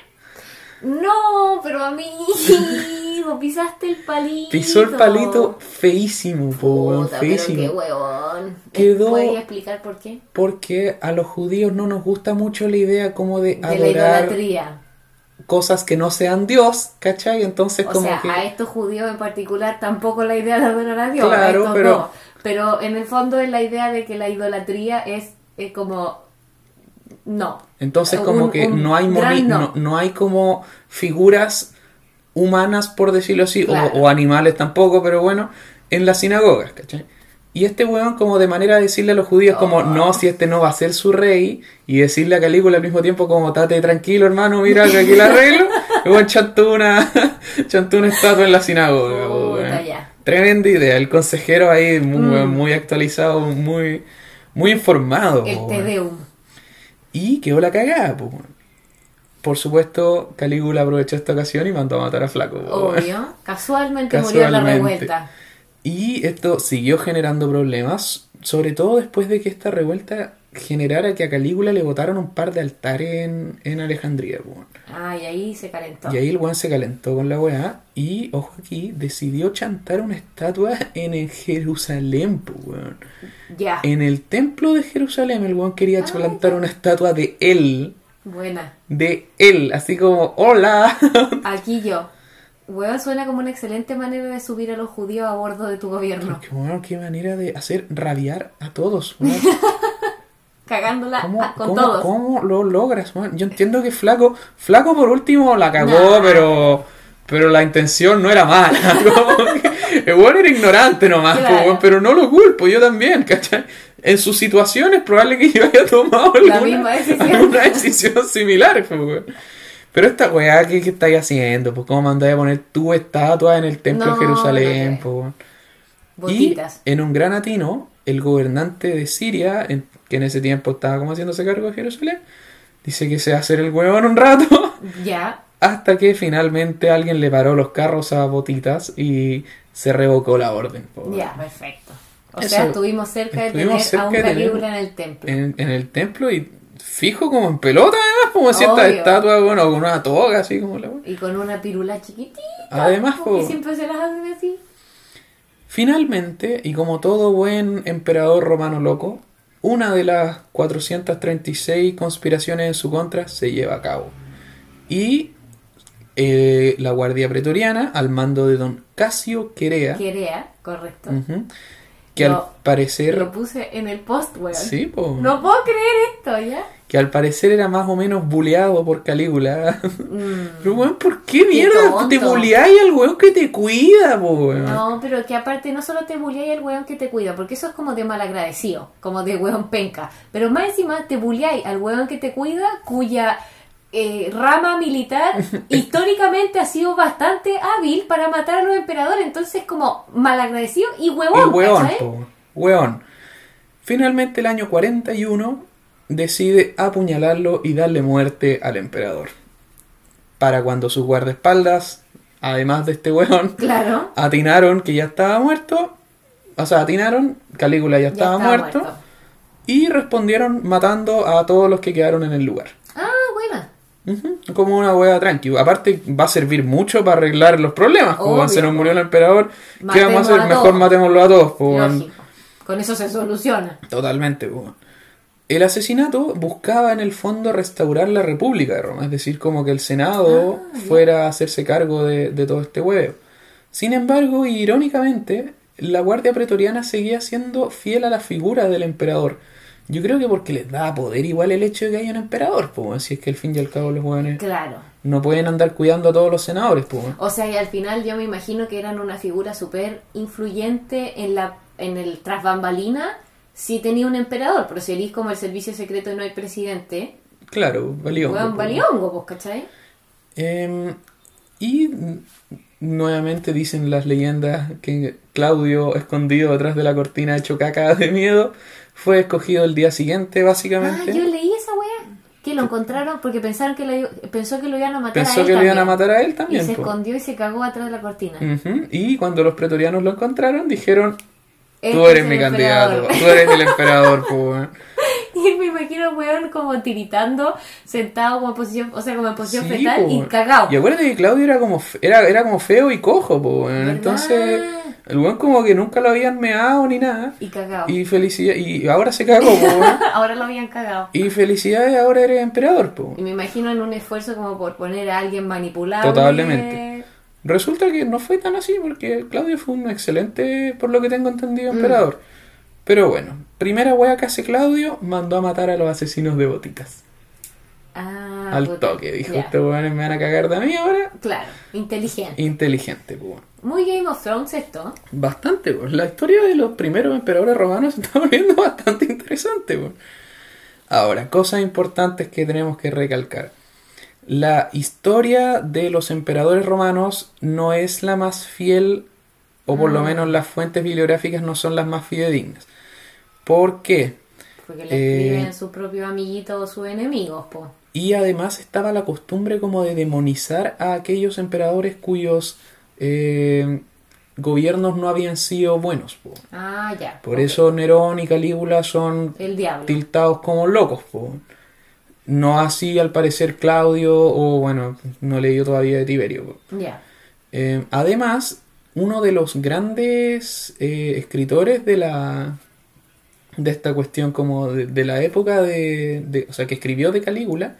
No, pero amigo, pisaste el palito. Pisó el palito feísimo, po, Puta, pero feísimo. qué huevón. Quedó- ¿Puedes explicar por qué? Porque a los judíos no nos gusta mucho la idea como de De la idolatría. Cosas que no sean Dios, ¿cachai? Entonces O como sea, que... a estos judíos en particular tampoco la idea de adorar a Dios. Claro, a pero- no. Pero en el fondo es la idea de que la idolatría es eh, como... No. Entonces Un- como que un no hay no. no. no hay como figuras humanas, por decirlo así, o- Claro. o, animales tampoco, pero bueno, en las sinagogas, ¿cachai? Y este weón como de manera de decirle a los judíos como, Oh. no, si este no va a ser su rey, y decirle a Calígula al mismo tiempo como, tate tranquilo hermano, mira que aquí la arreglo, el weón chantó una, chantó una estatua en la sinagoga. Puta, weón. Tremenda idea, el consejero ahí muy, Mm. weón, muy actualizado, muy, muy informado. El. Deum. Y quedó la cagada. Por supuesto, Calígula aprovechó esta ocasión y mandó a matar a Flaco. Obvio. Casualmente, murió en la Casualmente. revuelta. Y esto siguió generando problemas, sobre todo después de que esta revuelta generara que a Calígula le botaron un par de altares en, en Alejandría. po, weón. Ah, y ahí se calentó. Y ahí el weón se calentó con la weá y, ojo aquí, decidió chantar una estatua en el Jerusalén, po, weón. Ya. En el templo de Jerusalén el weón quería Ah, plantar una estatua de él. Buena. de él, así como, hola. Aquí yo. Weón, suena como una excelente manera de subir a los judíos a bordo de tu gobierno. qué, bueno, qué manera de hacer rabiar a todos. weón. Cagándola ¿Cómo, ah, con cómo- todos. cómo lo logras? weón? Yo entiendo que Flaco, Flaco por último la cagó, Nah. pero pero la intención no era mala. El weón era ignorante nomás, Claro. weón, pero no lo culpo, yo también, ¿cachai? En su situación es probable que yo haya tomado La alguna, misma decisión. alguna decisión similar, weón. Pero esta weá, ¿qué, qué estáis haciendo? Pues, ¿cómo mandáis a poner tu estatua en el templo No, de Jerusalén? no. Y en un gran atino, el gobernante de Siria, en- que en ese tiempo estaba como haciéndose cargo de Jerusalén, dice que se va a hacer el huevón un rato, Ya. hasta que finalmente alguien le paró los carros a botitas y se revocó la orden. Ya, perfecto. O Eso- sea, estuvimos cerca de estuvimos tener a un de tener- en el templo. En, en el templo y fijo como en pelota además, como cierta Obvio. estatua, bueno, con una toga así como la Y con una pirula chiquitita. Además, porque po. siempre se las hacen así. Finalmente, y como todo buen emperador romano loco, una de las 436 conspiraciones en su contra se lleva a cabo. Y eh, la Guardia Pretoriana, al mando de don Casio Querea, Querea, correcto. que Lo- al parecer... Lo puse en el post, weón. Sí, po, No puedo creer esto, ¿ya? Que al parecer era más o menos buleado por Calígula. Mm. Pero weón, ¿por qué mierda te buleáis al weón que te cuida, po, weón? No, pero que aparte no solo te bulleáis el weón que te cuida, porque eso es como de malagradecido, como de weón penca. Pero más encima te bulleáis al weón que te cuida, cuya eh, rama militar históricamente ha sido bastante hábil para matar a los emperadores. Entonces, como malagradecido y huevón, Y weón, ¿cachai? po, weón. Finalmente, el año 41 decide apuñalarlo y darle muerte al emperador. Para cuando sus guardaespaldas, además de este weón, Claro. atinaron que ya estaba muerto, o sea, atinaron, Calígula ya Ya estaba, muerto, y respondieron matando a todos los que quedaron en el lugar. Ah, buena. Como una hueá tranqui. Aparte, va a servir mucho para arreglar los problemas. Como Obvio, se nos murió el emperador, ¿qué vamos a Matemos hacer? a Mejor matémoslo a todos. Lógico. Con eso se soluciona. Totalmente. El asesinato buscaba en el fondo restaurar la República de Roma, es decir, como que el Senado Ah, fuera a hacerse cargo de, de todo este huevo. Sin embargo, irónicamente, la Guardia Pretoriana seguía siendo fiel a la figura del emperador. Yo creo que porque les da poder igual el hecho de que haya un emperador, pues, si es que al fin y al cabo los hueones Claro. no pueden andar cuidando a todos los senadores, pues. O sea, y al final yo me imagino que eran una figura súper influyente en la en el tras bambalina si tenía un emperador, pero si eres como el servicio secreto y no hay presidente, Claro, valió. weón, valiongo, pues, ¿cachai? Em, y nuevamente dicen las leyendas que Claudio, escondido detrás de la cortina hecho caca de miedo, fue escogido el día siguiente, Ah, básicamente. yo leí esa weá. Que lo encontraron porque pensaron que lo, pensó que lo iban a matar a Pensó él que lo iban a matar a él Y también. se po. escondió y se cagó atrás de la cortina. Ujú, Y cuando los pretorianos lo encontraron, dijeron: Este Tú eres es mi candidato, tú eres el emperador, po, weón". Y me imagino weón como tiritando, sentado como en posición, o sea, como en posición Sí, fetal po, y cagado. Y acuérdate que Claudio era como, fe- era, era como feo y cojo. ¿Verdad? Entonces, el weón como que nunca lo habían meado ni nada. Y cagado. Y felicidad, y ahora se cagó, po, weón. Ahora lo habían cagado. Y felicidades, ahora eres emperador, po. Y me imagino en un esfuerzo como por poner a alguien manipulable. Totalmente. Resulta que no fue tan así porque Claudio fue un excelente, por lo que tengo entendido, Mm. emperador. Pero bueno, primera wea que hace Claudio, mandó a matar a los asesinos de botitas. Ah, Al puta, toque, dijo, ya. estos weones me van a cagar de a mí ahora. Claro, inteligente. Inteligente, pues. Muy Game of Thrones esto. Bastante, pues. La historia de los primeros emperadores romanos se está volviendo bastante interesante, pues. Ahora, cosas importantes que tenemos que recalcar. La historia de los emperadores romanos no es la más fiel, o por lo Mm. menos las fuentes bibliográficas no son las más fidedignas. ¿Por qué? Porque le Eh, escriben sus propios amiguitos o sus enemigos, po. Y además estaba la costumbre como de demonizar a aquellos emperadores cuyos eh, gobiernos no habían sido buenos. po. Ah, ya. Por eso Nerón y Calígula son El tiltados como locos. po. No así al parecer Claudio o bueno, no leí todavía de Tiberio. Eh, además, uno de los grandes eh, escritores de la de esta cuestión como de, de la época de, de- o sea que escribió de Calígula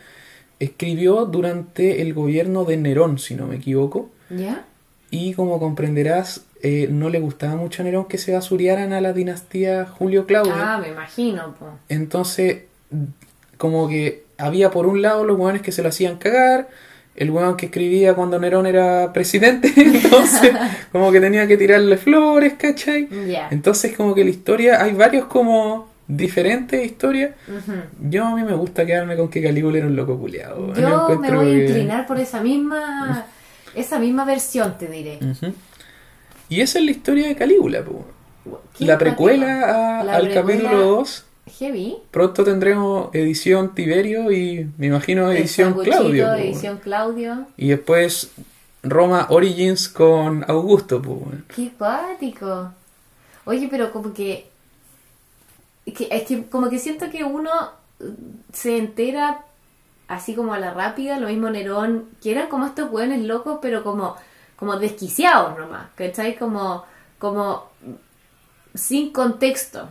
escribió durante el gobierno de Nerón si no me equivoco ¿Ya? y como comprenderás eh, no le gustaba mucho a Nerón que se basuriaran a la dinastía Julio Claudio Ah, me imagino, po. entonces, como que había por un lado los hueones que se lo hacían cagar, el hueón que escribía cuando Nerón era presidente, entonces como que tenía que tirarle flores, ¿cachai? Entonces como que la historia, hay varios como diferentes historias. Yo a mí me gusta quedarme con que Calígula era un loco culiado. Yo me voy a inclinar por esa misma esa misma versión, te diré. Y esa es la historia de Calígula. Qué La precuela a- La al precuela- capítulo 2. Heavy. Pronto tendremos edición Tiberio y me imagino edición Claudio. edición Claudio. Y después Roma Origins con Augusto. Qué cuático. Oye, pero como que, que- Es que como que siento que uno se entera así como a la rápida, lo mismo Nerón, que eran como estos hueones locos, pero como, como desquiciados nomás, ¿cachai? Como, como sin contexto.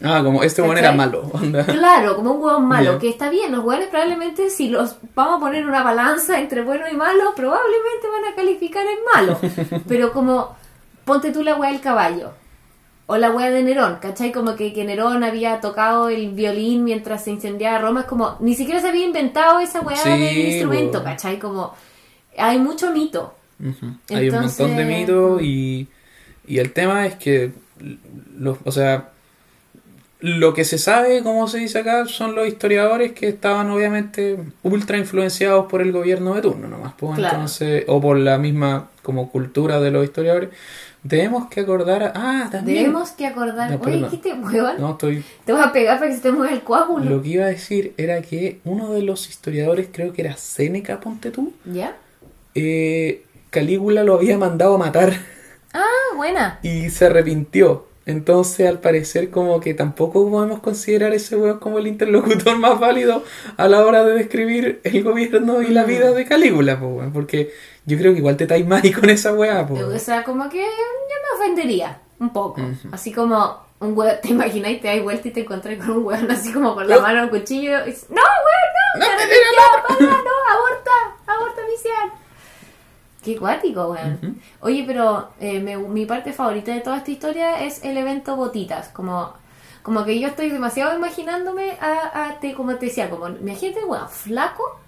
Ah, como este ¿Cachai? era malo. onda. Claro, como un hueón malo, que está bien, los hueones probablemente si los vamos a poner una balanza entre bueno y malo, probablemente van a calificar en malo. Pero como, ponte tú la hueá del caballo, o la hueá de Nerón, ¿cachai? Como que, que Nerón había tocado el violín mientras se incendiaba Roma, es como, ni siquiera se había inventado esa hueá Sí, del instrumento, bo. ¿cachai? Como, hay mucho mito. Hay un montón de mitos y, y el tema es que, los, o sea, lo que se sabe, como se dice acá, son los historiadores que estaban obviamente ultra influenciados por el gobierno de turno nomás. Pues, Claro. entonces, o por la misma como cultura de los historiadores. Debemos que acordar... a- ah, también... Debemos que acordar, No, oye. ¿qué te hueón? No, estoy Te vas a pegar para que se te mueva el coágulo. Lo que iba a decir era que uno de los historiadores, creo que era Séneca, ponte tú, ¿Ya? eh, Calígula lo había mandado a matar Ah, buena. y se arrepintió. Entonces, al parecer, como que tampoco podemos considerar ese weón como el interlocutor más válido a la hora de describir el gobierno y la vida de Calígula, po, weón, porque yo creo que igual te estáis mal con esa weá, po, O weón. sea, como que yo me ofendería un poco. Así como un hueón, te imagináis, te das vuelta y te encontrás con un hueón así como con la mano un cuchillo y no, hueón, no, ¡No papá, no, aborta, aborta misión. Qué cuático, weón. Oye, pero eh, me- mi parte favorita de toda esta historia es el evento Botitas. Como, como que yo estoy demasiado imaginándome a, a te, como te decía, como, imagínate, weón, flaco,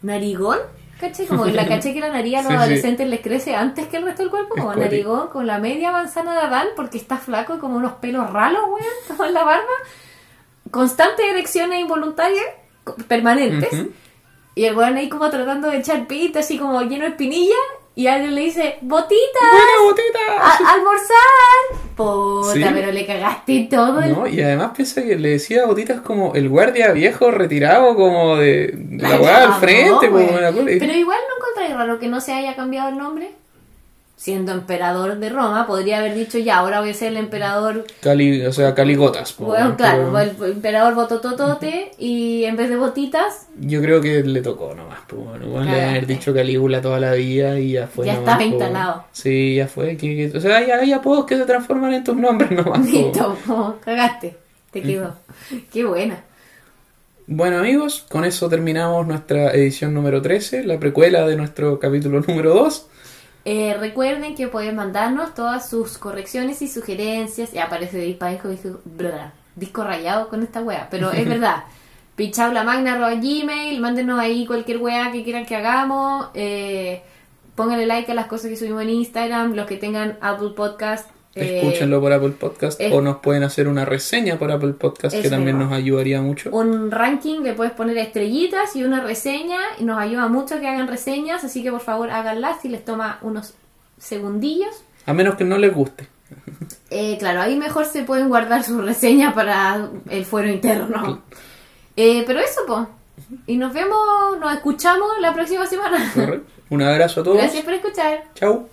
narigón, ¿cachai? Como la caché que la nariz a los Sí, sí. adolescentes les crece antes que el resto del cuerpo, como narigón, con la media manzana de Adán, porque está flaco y como unos pelos ralos, weón, como en la barba. Constantes erecciones involuntarias, permanentes. Y el weón ahí como tratando de echar pito, así como lleno de espinilla. Y alguien le dice, ¡Botitas! ¡Buena botita! ¡A- ¡Almorzar! Puta, Sí. pero le cagaste todo el... No, y además piensa que le decía Botitas como el guardia viejo retirado como de, de la La weá al frente, acuerdo. Y- Pero igual no encontráis raro que no se haya cambiado el nombre. Siendo emperador de Roma, podría haber dicho ya, ahora voy a ser el emperador. Cali, o sea, caligotas. Bueno, claro, pero el emperador botototote y en vez de botitas, Yo creo que le tocó nomás, pues, bueno, le haber dicho Calígula toda la vida y ya fue. Ya nomás, estaba po, instalado. Sí, ya fue. que- que- o sea, hay, hay apodos que se transforman en tus nombres nomás. listo, como cagaste, te quedó. Qué buena. Bueno amigos, con eso terminamos nuestra edición número 13, la precuela de nuestro capítulo número 2. Eh, recuerden que pueden mandarnos todas sus correcciones y sugerencias. Y aparece disco, disco, disco rayado con esta wea, pero es verdad. gmail mándenos ahí cualquier wea que quieran que hagamos. Eh, pónganle like a las cosas que subimos en Instagram. Los que tengan Apple Podcast. Eh, Escúchenlo por Apple Podcast o nos pueden hacer una reseña por Apple Podcast que también nos ayudaría mucho. Un ranking le puedes poner estrellitas y una reseña y nos ayuda mucho que hagan reseñas, así que por favor háganlas si les toma unos segundillos. A menos que no les guste. Eh, claro, ahí mejor se pueden guardar su reseña para el fuero interno. Eh, pero eso, pues. Y nos vemos, nos escuchamos la próxima semana. Un abrazo a todos. Gracias por escuchar. Chao.